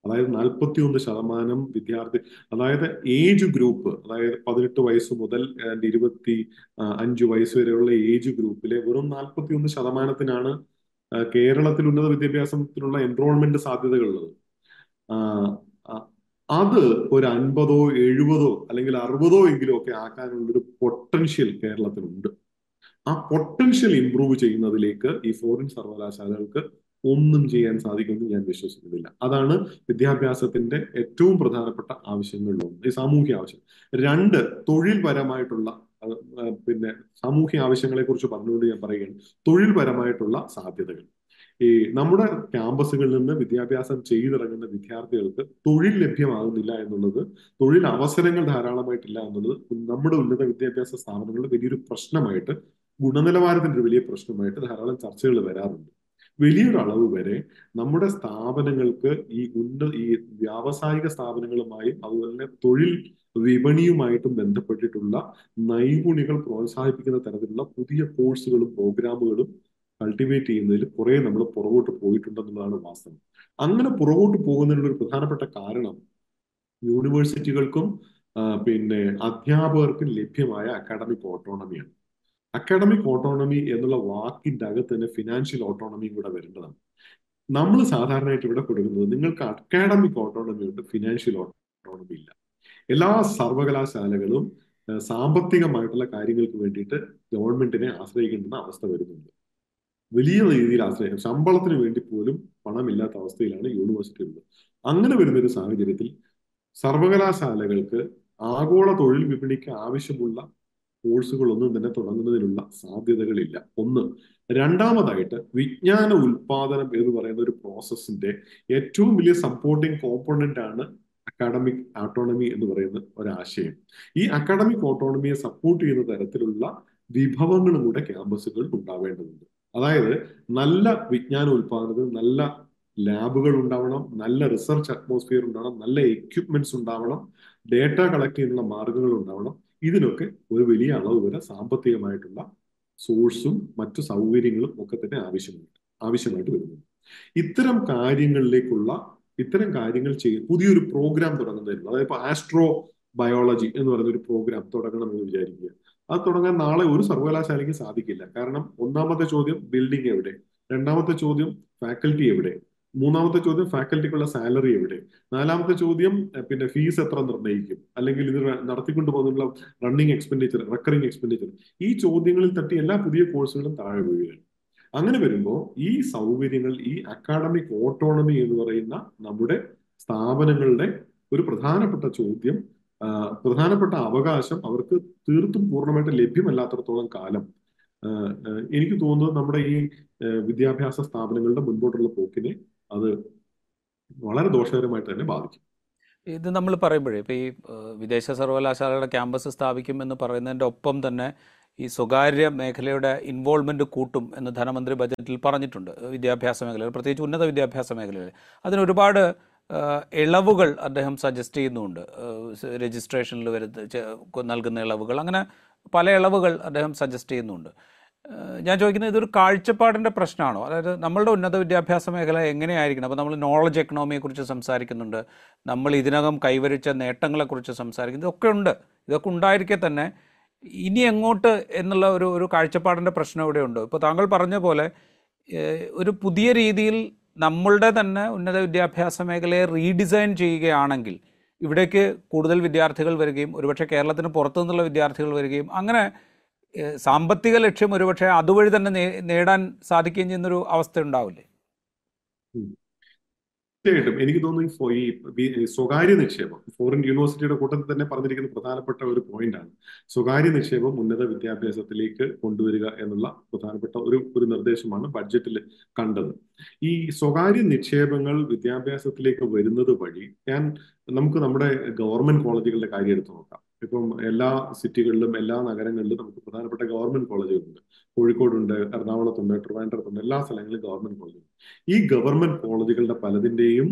അതായത് നാൽപ്പത്തി ഒന്ന് ശതമാനം വിദ്യാർത്ഥി അതായത് ഏജ് ഗ്രൂപ്പ് അതായത് പതിനെട്ട് വയസ്സ് മുതൽ ഇരുപത്തി അഞ്ച് വയസ്സ് വരെയുള്ള ഏജ് ഗ്രൂപ്പിലെ വെറും നാൽപ്പത്തി ഒന്ന് ശതമാനത്തിനാണ് കേരളത്തിൽ ഉന്നത വിദ്യാഭ്യാസത്തിനുള്ള എൻറോൾമെന്റ് സാധ്യതകളുള്ളത്. അത് ഒരു അൻപതോ എഴുപതോ അല്ലെങ്കിൽ അറുപതോ എങ്കിലും ഒക്കെ ആക്കാനുള്ളൊരു പൊട്ടൻഷ്യൽ കേരളത്തിലുണ്ട്. ആ പൊട്ടൻഷ്യൽ ഇംപ്രൂവ് ചെയ്യുന്നതിലേക്ക് ഈ ഫോറിൻ സർവകലാശാലകൾക്ക് ഒന്നും ചെയ്യാൻ സാധിക്കുമെന്ന് ഞാൻ വിശ്വസിക്കുന്നില്ല. അതാണ് വിദ്യാഭ്യാസത്തിന്റെ ഏറ്റവും പ്രധാനപ്പെട്ട ആവശ്യങ്ങളിൽ ഒന്ന് ഈ സാമൂഹ്യ ആവശ്യം. രണ്ട് തൊഴിൽപരമായിട്ടുള്ള പിന്നെ സാമൂഹ്യ ആവശ്യങ്ങളെ കുറിച്ച് പറഞ്ഞുകൊണ്ട് ഞാൻ പറയുകയാണ്. തൊഴിൽപരമായിട്ടുള്ള സാധ്യതകൾ. ഈ നമ്മുടെ ക്യാമ്പസുകളിൽ നിന്ന് വിദ്യാഭ്യാസം ചെയ്തിറങ്ങുന്ന വിദ്യാർത്ഥികൾക്ക് തൊഴിൽ ലഭ്യമാകുന്നില്ല എന്നുള്ളത് തൊഴിൽ അവസരങ്ങൾ ധാരാളമായിട്ടില്ല എന്നുള്ളത് നമ്മുടെ ഉന്നത വിദ്യാഭ്യാസ സ്ഥാപനങ്ങളുടെ വലിയൊരു പ്രശ്നമായിട്ട് ഗുണനിലവാരത്തിന്റെ വലിയ പ്രശ്നമായിട്ട് ധാരാളം ചർച്ചകൾ വരാറുണ്ട്. വലിയൊരു അളവ് വരെ നമ്മുടെ സ്ഥാപനങ്ങൾക്ക് ഈ ഉന്ന ഈ വ്യാവസായിക സ്ഥാപനങ്ങളുമായും അതുപോലെ തന്നെ തൊഴിൽ വിപണിയുമായിട്ടും ബന്ധപ്പെട്ടിട്ടുള്ള നൈപുണികൾ പ്രോത്സാഹിപ്പിക്കുന്ന തരത്തിലുള്ള പുതിയ കോഴ്സുകളും പ്രോഗ്രാമുകളും കൾട്ടിവേറ്റ് ചെയ്യുന്നതിൽ കുറെ നമ്മൾ പുറകോട്ട് പോയിട്ടുണ്ടെന്നുള്ളതാണ് വാസ്തവം. അങ്ങനെ പുറകോട്ട് പോകുന്നതിനുള്ള ഒരു പ്രധാനപ്പെട്ട കാരണം യൂണിവേഴ്സിറ്റികൾക്കും പിന്നെ അധ്യാപകർക്കും ലഭ്യമായ അക്കാഡമിക് ഓട്ടോണമിയാണ്. അക്കാഡമിക് ഓട്ടോണമി എന്നുള്ള വാക്കിന്റെ അകത്ത് തന്നെ ഫിനാൻഷ്യൽ ഓട്ടോണമിയും കൂടെ വരേണ്ടതാണ് നമ്മൾ സാധാരണയായിട്ട് ഇവിടെ കൊടുക്കുന്നത് നിങ്ങൾക്ക് അക്കാഡമിക് ഓട്ടോണമി ഉണ്ട് ഫിനാൻഷ്യൽ ഓട്ടോണമി ഇല്ല. എല്ലാ സർവകലാശാലകളും സാമ്പത്തികമായിട്ടുള്ള കാര്യങ്ങൾക്ക് വേണ്ടിയിട്ട് ഗവൺമെന്റിനെ ആശ്രയിക്കേണ്ടുന്ന അവസ്ഥ വരുന്നുണ്ട്. വലിയ രീതിയിൽ ആശ്രയിക്കും. ശമ്പളത്തിന് വേണ്ടി പോലും പണമില്ലാത്ത അവസ്ഥയിലാണ് യൂണിവേഴ്സിറ്റി ഉള്ളത്. അങ്ങനെ വരുന്ന ഒരു സാഹചര്യത്തിൽ സർവകലാശാലകൾക്ക് ആഗോള തൊഴിൽ വിപണിക്ക് ആവശ്യമുള്ള കോഴ്സുകളൊന്നും തന്നെ തുടങ്ങുന്നതിനുള്ള സാധ്യതകളില്ല. ഒന്ന് രണ്ടാമതായിട്ട് വിജ്ഞാന ഉൽപാദനം എന്ന് പറയുന്ന ഒരു പ്രോസസ്സിന്റെ ഏറ്റവും വലിയ സപ്പോർട്ടിംഗ് കോമ്പോണന്റ് ആണ് അക്കാഡമിക് ഓട്ടോണമി എന്ന് പറയുന്ന ഒരാശയം. ഈ അക്കാഡമിക് ഓട്ടോണമിയെ സപ്പോർട്ട് ചെയ്യുന്ന തരത്തിലുള്ള വിഭവങ്ങളും കൂടെ ക്യാമ്പസുകളിൽ ഉണ്ടാവേണ്ടതുണ്ട്. അതായത് നല്ല വിജ്ഞാന ഉൽപാദനത്തിൽ നല്ല ലാബുകൾ ഉണ്ടാവണം നല്ല റിസർച്ച് അറ്റ്മോസ്ഫിയർ ഉണ്ടാവണം നല്ല എക്യുപ്മെന്റ്സ് ഉണ്ടാവണം ഡേറ്റ കളക്ട് ചെയ്യുന്ന മാർഗങ്ങൾ ഉണ്ടാവണം ഇതിനൊക്കെ ഒരു വലിയ അളവ് വരെ സാമ്പത്തികമായിട്ടുള്ള സോഴ്സും മറ്റു സൗകര്യങ്ങളും ഒക്കെ തന്നെ ആവശ്യമായിട്ട് ആവശ്യമായിട്ട് വരുന്നുണ്ട്. ഇത്തരം കാര്യങ്ങളിലേക്കുള്ള ഇത്തരം കാര്യങ്ങൾ ചെയ്യും പുതിയൊരു പ്രോഗ്രാം തുടങ്ങുന്നതിനുള്ള അതായത് ഇപ്പൊ ആസ്ട്രോ ബയോളജി എന്ന് പറയുന്ന ഒരു പ്രോഗ്രാം തുടങ്ങണം എന്ന് വിചാരിക്കുക. അത് തുടങ്ങാൻ നാളെ ഒരു സർവകലാശാലയ്ക്ക് സാധിക്കില്ല. കാരണം ഒന്നാമത്തെ ചോദ്യം ബിൽഡിംഗ് എവിടെ? രണ്ടാമത്തെ ചോദ്യം ഫാക്കൽറ്റി എവിടെ? മൂന്നാമത്തെ ചോദ്യം ഫാക്കൽറ്റിക്കുള്ള സാലറി എവിടെ? നാലാമത്തെ ചോദ്യം പിന്നെ ഫീസ് എത്ര നിർണയിക്കും? അല്ലെങ്കിൽ ഇത് നടത്തിക്കൊണ്ട് പോകുന്നുള്ള റണ്ണിങ് എക്സ്പെൻഡിച്ചർ റെക്കറിങ് എക്സ്പെൻഡിച്ചർ ഈ ചോദ്യങ്ങളിൽ തട്ടി എല്ലാ പുതിയ കോഴ്സുകളും താഴെ വീഴുകയാണ്. അങ്ങനെ വരുമ്പോൾ ഈ സൗകര്യങ്ങൾ ഈ അക്കാഡമിക് ഓട്ടോണമി എന്ന് പറയുന്ന നമ്മുടെ സ്ഥാപനങ്ങളുടെ ഒരു പ്രധാനപ്പെട്ട ചോദ്യം പ്രധാനപ്പെട്ട അവകാശം അവർക്ക് തീർത്തും പൂർണമായിട്ട് ലഭ്യമല്ലാത്തടത്തോളം കാലം എനിക്ക് തോന്നുന്നത് നമ്മുടെ ഈ വിദ്യാഭ്യാസ സ്ഥാപനങ്ങളുടെ മുൻപോട്ടുള്ള പോക്കിനെ അത് വളരെ ദോഷകരമായിട്ട് തന്നെ ബാധിക്കും. ഇത് നമ്മൾ പറയുമ്പോഴേ ഇപ്പോൾ ഈ വിദേശ സർവകലാശാലയുടെ ക്യാമ്പസ് സ്ഥാപിക്കും എന്ന് പറയുന്നതിന്റെ ഒപ്പം തന്നെ ഈ സ്വകാര്യ മേഖലയുടെ ഇൻവോൾവ്മെന്റ് കൂട്ടും എന്ന് ധനമന്ത്രി ബജറ്റിൽ പറഞ്ഞിട്ടുണ്ട്. വിദ്യാഭ്യാസ മേഖലയിൽ പ്രത്യേകിച്ച് ഉന്നത വിദ്യാഭ്യാസ മേഖലയിൽ. അതിന് ഒരുപാട് ഇളവുകൾ അദ്ദേഹം സജസ്റ്റ് ചെയ്യുന്നുണ്ട്. രജിസ്ട്രേഷനിൽ വരുന്ന നൽകുന്ന ഇളവുകൾ. അങ്ങനെ പല ഇളവുകൾ അദ്ദേഹം സജസ്റ്റ് ചെയ്യുന്നുണ്ട്. ഞാൻ ചോദിക്കുന്നത് ഇതൊരു കാഴ്ചപ്പാടിന്റെ പ്രശ്നമാണോ? അതായത് നമ്മളുടെ ഉന്നത വിദ്യാഭ്യാസ മേഖല എങ്ങനെയായിരിക്കണം? അപ്പോൾ നമ്മൾ നോളജ് എക്കണോമിയെക്കുറിച്ച് സംസാരിക്കുന്നുണ്ട്. നമ്മൾ ഇതിനകം കൈവരിച്ച നേട്ടങ്ങളെക്കുറിച്ച് സംസാരിക്കുന്നു. ഇതൊക്കെ ഉണ്ട്. ഇതൊക്കെ ഉണ്ടായിരിക്കെ തന്നെ ഇനി എങ്ങോട്ട് എന്നുള്ള ഒരു ഒരു കാഴ്ചപ്പാടിന്റെ പ്രശ്നം ഇവിടെ ഉണ്ട്. ഇപ്പോൾ താങ്കൾ പറഞ്ഞ പോലെ ഒരു പുതിയ രീതിയിൽ നമ്മളുടെ തന്നെ ഉന്നത വിദ്യാഭ്യാസ മേഖലയെ റീഡിസൈൻ ചെയ്യുകയാണെങ്കിൽ ഇവിടേക്ക് കൂടുതൽ വിദ്യാർത്ഥികൾ വരികയും ഒരുപക്ഷെ കേരളത്തിന് പുറത്തു നിന്നുള്ള വിദ്യാർത്ഥികൾ വരികയും അങ്ങനെ സാമ്പത്തിക ലക്ഷ്യം ഒരുപക്ഷെ അതുവഴി തന്നെ നേടാൻ സാധിക്കുകയും ചെയ്യുന്നൊരു അവസ്ഥ ഉണ്ടാവില്ലേ തീർച്ചയായിട്ടും. എനിക്ക് തോന്നുന്നു ഈ സ്വകാര്യ നിക്ഷേപം ഫോറിൻ യൂണിവേഴ്സിറ്റിയുടെ കൂട്ടത്തിൽ തന്നെ പറഞ്ഞിരിക്കുന്ന പ്രധാനപ്പെട്ട ഒരു പോയിന്റാണ്. സ്വകാര്യ നിക്ഷേപം ഉന്നത വിദ്യാഭ്യാസത്തിലേക്ക് കൊണ്ടുവരിക എന്നുള്ള പ്രധാനപ്പെട്ട ഒരു ഒരു നിർദ്ദേശമാണ് ബഡ്ജറ്റിൽ കണ്ടത്. ഈ സ്വകാര്യ നിക്ഷേപങ്ങൾ വിദ്യാഭ്യാസത്തിലേക്ക് വരുന്നത് വഴി ഞാൻ നമുക്ക് നമ്മുടെ ഗവൺമെന്റ് കോളേജുകളുടെ കാര്യം എടുത്തു നോക്കാം. ഇപ്പം എല്ലാ സിറ്റികളിലും എല്ലാ നഗരങ്ങളിലും നമുക്ക് പ്രധാനപ്പെട്ട ഗവൺമെന്റ് കോളേജുകളുണ്ട്. കോഴിക്കോടുണ്ട് എറണാകുളത്തുണ്ട് ട്രിവാൻഡ്രത്തുണ്ട് എല്ലാ സ്ഥലങ്ങളിലും ഗവൺമെന്റ് കോളേജുണ്ട് ഈ ഗവൺമെന്റ് കോളേജുകളുടെ പലതിന്റെയും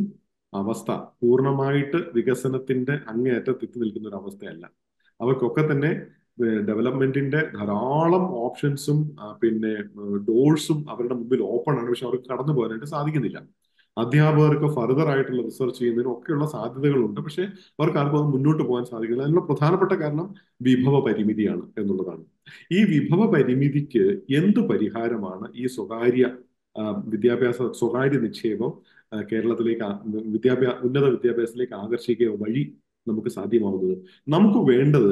അവസ്ഥ പൂർണമായിട്ട് വികസനത്തിന്റെ അങ്ങേയറ്റത്തെത്തി നിൽക്കുന്ന ഒരു അവസ്ഥയല്ല. അവർക്കൊക്കെ തന്നെ ഡെവലപ്മെന്റിന്റെ ധാരാളം ഓപ്ഷൻസും പിന്നെ ഡോഴ്സും അവരുടെ മുമ്പിൽ ഓപ്പൺ ആണ്. പക്ഷെ അവർക്ക് കടന്നു പോകാനായിട്ട് സാധിക്കുന്നില്ല. അധ്യാപകർക്ക് ഫർദർ ആയിട്ടുള്ള റിസർച്ച് ചെയ്യുന്നതിനും ഒക്കെയുള്ള സാധ്യതകളുണ്ട്. പക്ഷെ അവർക്ക് ആർക്കും അത് മുന്നോട്ട് പോകാൻ സാധിക്കില്ല. അതിനുള്ള പ്രധാനപ്പെട്ട കാരണം വിഭവ പരിമിതിയാണ് എന്നുള്ളതാണ്. ഈ വിഭവ പരിമിതിക്ക് എന്ത് പരിഹാരമാണ് ഈ സ്വകാര്യ വിദ്യാഭ്യാസ സ്വകാര്യ നിക്ഷേപം കേരളത്തിലേക്ക് വിദ്യാഭ്യാസ ഉന്നത വിദ്യാഭ്യാസത്തിലേക്ക് ആകർഷിക്കുക വഴി നമുക്ക് സാധ്യമാവുന്നത്? നമുക്ക് വേണ്ടത്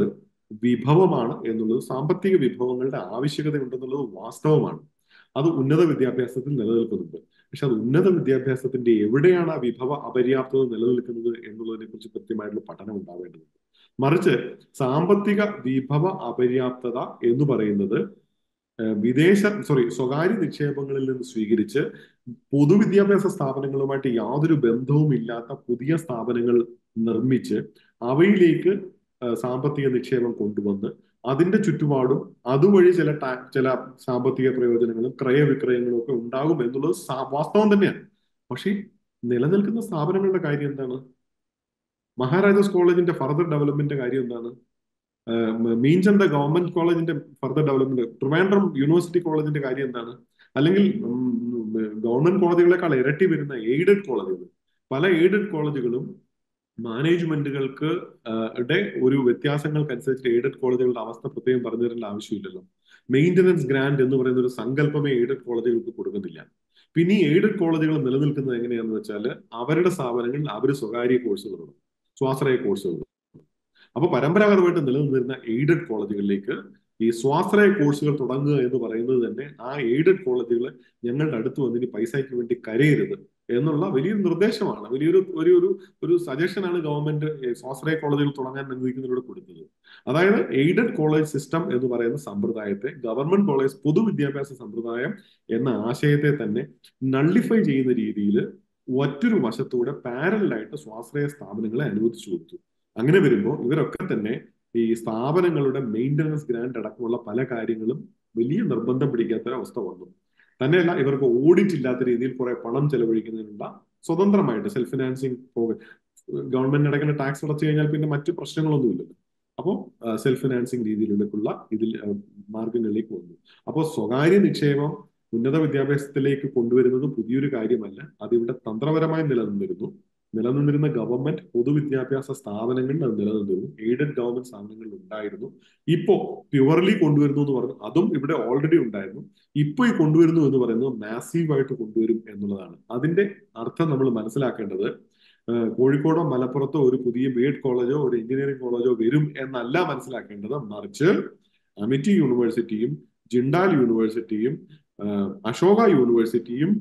വിഭവമാണ് എന്നുള്ളത് സാമ്പത്തിക വിഭവങ്ങളുടെ ആവശ്യകത ഉണ്ടെന്നുള്ളത് വാസ്തവമാണ്. അത് ഉന്നത വിദ്യാഭ്യാസത്തിൽ നിലനിൽക്കുന്നുണ്ട്. പക്ഷെ അത് ഉന്നത വിദ്യാഭ്യാസത്തിന്റെ എവിടെയാണ് ആ വിഭവ അപര്യാപ്തത നിലനിൽക്കുന്നത് എന്നുള്ളതിനെ കുറിച്ച് കൃത്യമായിട്ടുള്ള പഠനം ഉണ്ടാവേണ്ടതുണ്ട്. മറിച്ച് സാമ്പത്തിക വിഭവ അപര്യാപ്തത എന്ന് പറയുന്നത് വിദേശ സോറി സ്വകാര്യ നിക്ഷേപങ്ങളിൽ നിന്ന് സ്വീകരിച്ച് പൊതുവിദ്യാഭ്യാസ സ്ഥാപനങ്ങളുമായിട്ട് യാതൊരു ബന്ധവും ഇല്ലാത്ത പുതിയ സ്ഥാപനങ്ങൾ നിർമ്മിച്ച് അവയിലേക്ക് സാമ്പത്തിക നിക്ഷേപം കൊണ്ടുവന്ന് അതിന്റെ ചുറ്റുപാടും അതുവഴി ചില ചില സാമ്പത്തിക പ്രയോജനങ്ങളും ക്രയവിക്രയങ്ങളും ഒക്കെ ഉണ്ടാകും എന്നുള്ളത് വാസ്തവം തന്നെയാണ്. പക്ഷേ നിലനിൽക്കുന്ന സ്ഥാപനങ്ങളുടെ കാര്യം എന്താണ്? മഹാരാജാസ് കോളേജിന്റെ ഫർദർ ഡെവലപ്മെന്റ് കാര്യം എന്താണ്? മീൻചന്ത ഗവൺമെന്റ് കോളേജിന്റെ ഫർദർ ഡെവലപ്മെന്റ് ട്രിവാൻഡ്രം യൂണിവേഴ്സിറ്റി കോളേജിന്റെ കാര്യം എന്താണ്? അല്ലെങ്കിൽ ഗവൺമെന്റ് കോളേജുകളെക്കാൾ ഇരട്ടി വരുന്ന എയ്ഡഡ് കോളേജുകൾ. പല എയ്ഡഡ് കോളേജുകളും മാനേജ്മെന്റുകൾക്ക് ഒരു വ്യത്യാസങ്ങൾക്കനുസരിച്ച് എയ്ഡഡ് കോളേജുകളുടെ അവസ്ഥ പ്രത്യേകം പറഞ്ഞു തരേണ്ട ആവശ്യമില്ലല്ലോ. മെയിന്റനൻസ് ഗ്രാൻഡ് എന്ന് പറയുന്ന ഒരു സങ്കല്പമേ എയ്ഡഡ് കോളേജുകൾക്ക് കൊടുക്കുന്നില്ല. പിന്നെ ഈ എയ്ഡഡ് കോളേജുകൾ നിലനിൽക്കുന്നത് എങ്ങനെയാണെന്ന് വെച്ചാൽ അവരുടെ സ്ഥാപനങ്ങളിൽ അവർ സ്വകാര്യ കോഴ്സുകളുണ്ട് സ്വാശ്രയ കോഴ്സുകൾ അപ്പൊ പരമ്പരാഗതമായിട്ട് നിലനിന്നിരുന്ന എയ്ഡഡ് കോളേജുകളിലേക്ക് ഈ സ്വാശ്രയ കോഴ്സുകൾ തുടങ്ങുക എന്ന് പറയുന്നത് തന്നെ ആ എയ്ഡഡ് കോളേജുകൾ ഞങ്ങളുടെ അടുത്ത് വന്നിട്ട് പൈസയ്ക്ക് വേണ്ടി കരയരുത്. എന്നുള്ള വലിയൊരു നിർദ്ദേശമാണ്. വലിയൊരു ഒരു ഒരു ഒരു സജഷനാണ് ഗവൺമെന്റ് സ്വാശ്രയ കോളേജുകൾ തുടങ്ങാൻ അനുവദിക്കുന്നതിലൂടെ കൊടുത്തത് അതായത് എയ്ഡഡ് കോളേജ് സിസ്റ്റം എന്ന് പറയുന്ന സമ്പ്രദായത്തെ ഗവൺമെന്റ് കോളേജ് പൊതുവിദ്യാഭ്യാസ സമ്പ്രദായം എന്ന ആശയത്തെ തന്നെ നള്ളിഫൈ ചെയ്യുന്ന രീതിയിൽ ഒറ്റൊരു വശത്തൂടെ പാരലായിട്ട് സ്വാശ്രയ സ്ഥാപനങ്ങളെ അനുവദിച്ചു കൊടുത്തു. അങ്ങനെ വരുമ്പോൾ ഇവരൊക്കെ തന്നെ ഈ സ്ഥാപനങ്ങളുടെ മെയിന്റനൻസ് ഗ്രാൻഡ് അടക്കമുള്ള പല കാര്യങ്ങളും വലിയ നിർബന്ധം പിടിക്കാത്ത അവസ്ഥ വന്നു. തന്നെയല്ല ഇവർക്ക് ഓഡിറ്റ് ഇല്ലാത്ത രീതിയിൽ കുറെ പണം ചെലവഴിക്കുന്നതിനുള്ള സ്വതന്ത്രമായിട്ട് സെൽഫ് ഫിനാൻസിങ് ഗവൺമെന്റ് അടയ്ക്കുന്ന ടാക്സ് അടച്ചു കഴിഞ്ഞാൽ പിന്നെ മറ്റു പ്രശ്നങ്ങളൊന്നുമില്ലല്ലോ. അപ്പോൾ സെൽഫ് ഫിനാൻസിങ് രീതിയിലേക്കുള്ള ഇതിൽ മാർഗങ്ങളിലേക്ക് വന്നു. അപ്പോൾ സ്വകാര്യ നിക്ഷേപം ഉന്നത വിദ്യാഭ്യാസത്തിലേക്ക് കൊണ്ടുവരുന്നത് പുതിയൊരു കാര്യമല്ല. അതിവിടെ തന്ത്രപരമായി നിലനിന്നിരുന്നു. നിലനിന്നിരുന്ന ഗവൺമെന്റ് പൊതുവിദ്യാഭ്യാസ സ്ഥാപനങ്ങളിൽ അത് നിലനിന്നിരുന്നു. എയ്ഡഡ് ഗവൺമെന്റ് സ്ഥാപനങ്ങളിൽ ഉണ്ടായിരുന്നു. ഇപ്പോ പ്യുവർലി കൊണ്ടുവരുന്നു എന്ന് പറഞ്ഞു. അതും ഇവിടെ ഓൾറെഡി ഉണ്ടായിരുന്നു. ഇപ്പോൾ ഈ കൊണ്ടുവരുന്നു എന്ന് പറയുന്നത് മാസീവായിട്ട് കൊണ്ടുവരും എന്നുള്ളതാണ്. അതിന്റെ അർത്ഥം നമ്മൾ മനസ്സിലാക്കേണ്ടത് കോഴിക്കോടോ മലപ്പുറത്തോ ഒരു പുതിയ ബി എഡ് കോളേജോ ഒരു എഞ്ചിനീയറിംഗ് കോളേജോ വരും എന്നല്ല മനസ്സിലാക്കേണ്ടത്. മറിച്ച് അമിറ്റി യൂണിവേഴ്സിറ്റിയും ജിണ്ടാൽ യൂണിവേഴ്സിറ്റിയും അശോക യൂണിവേഴ്സിറ്റിയും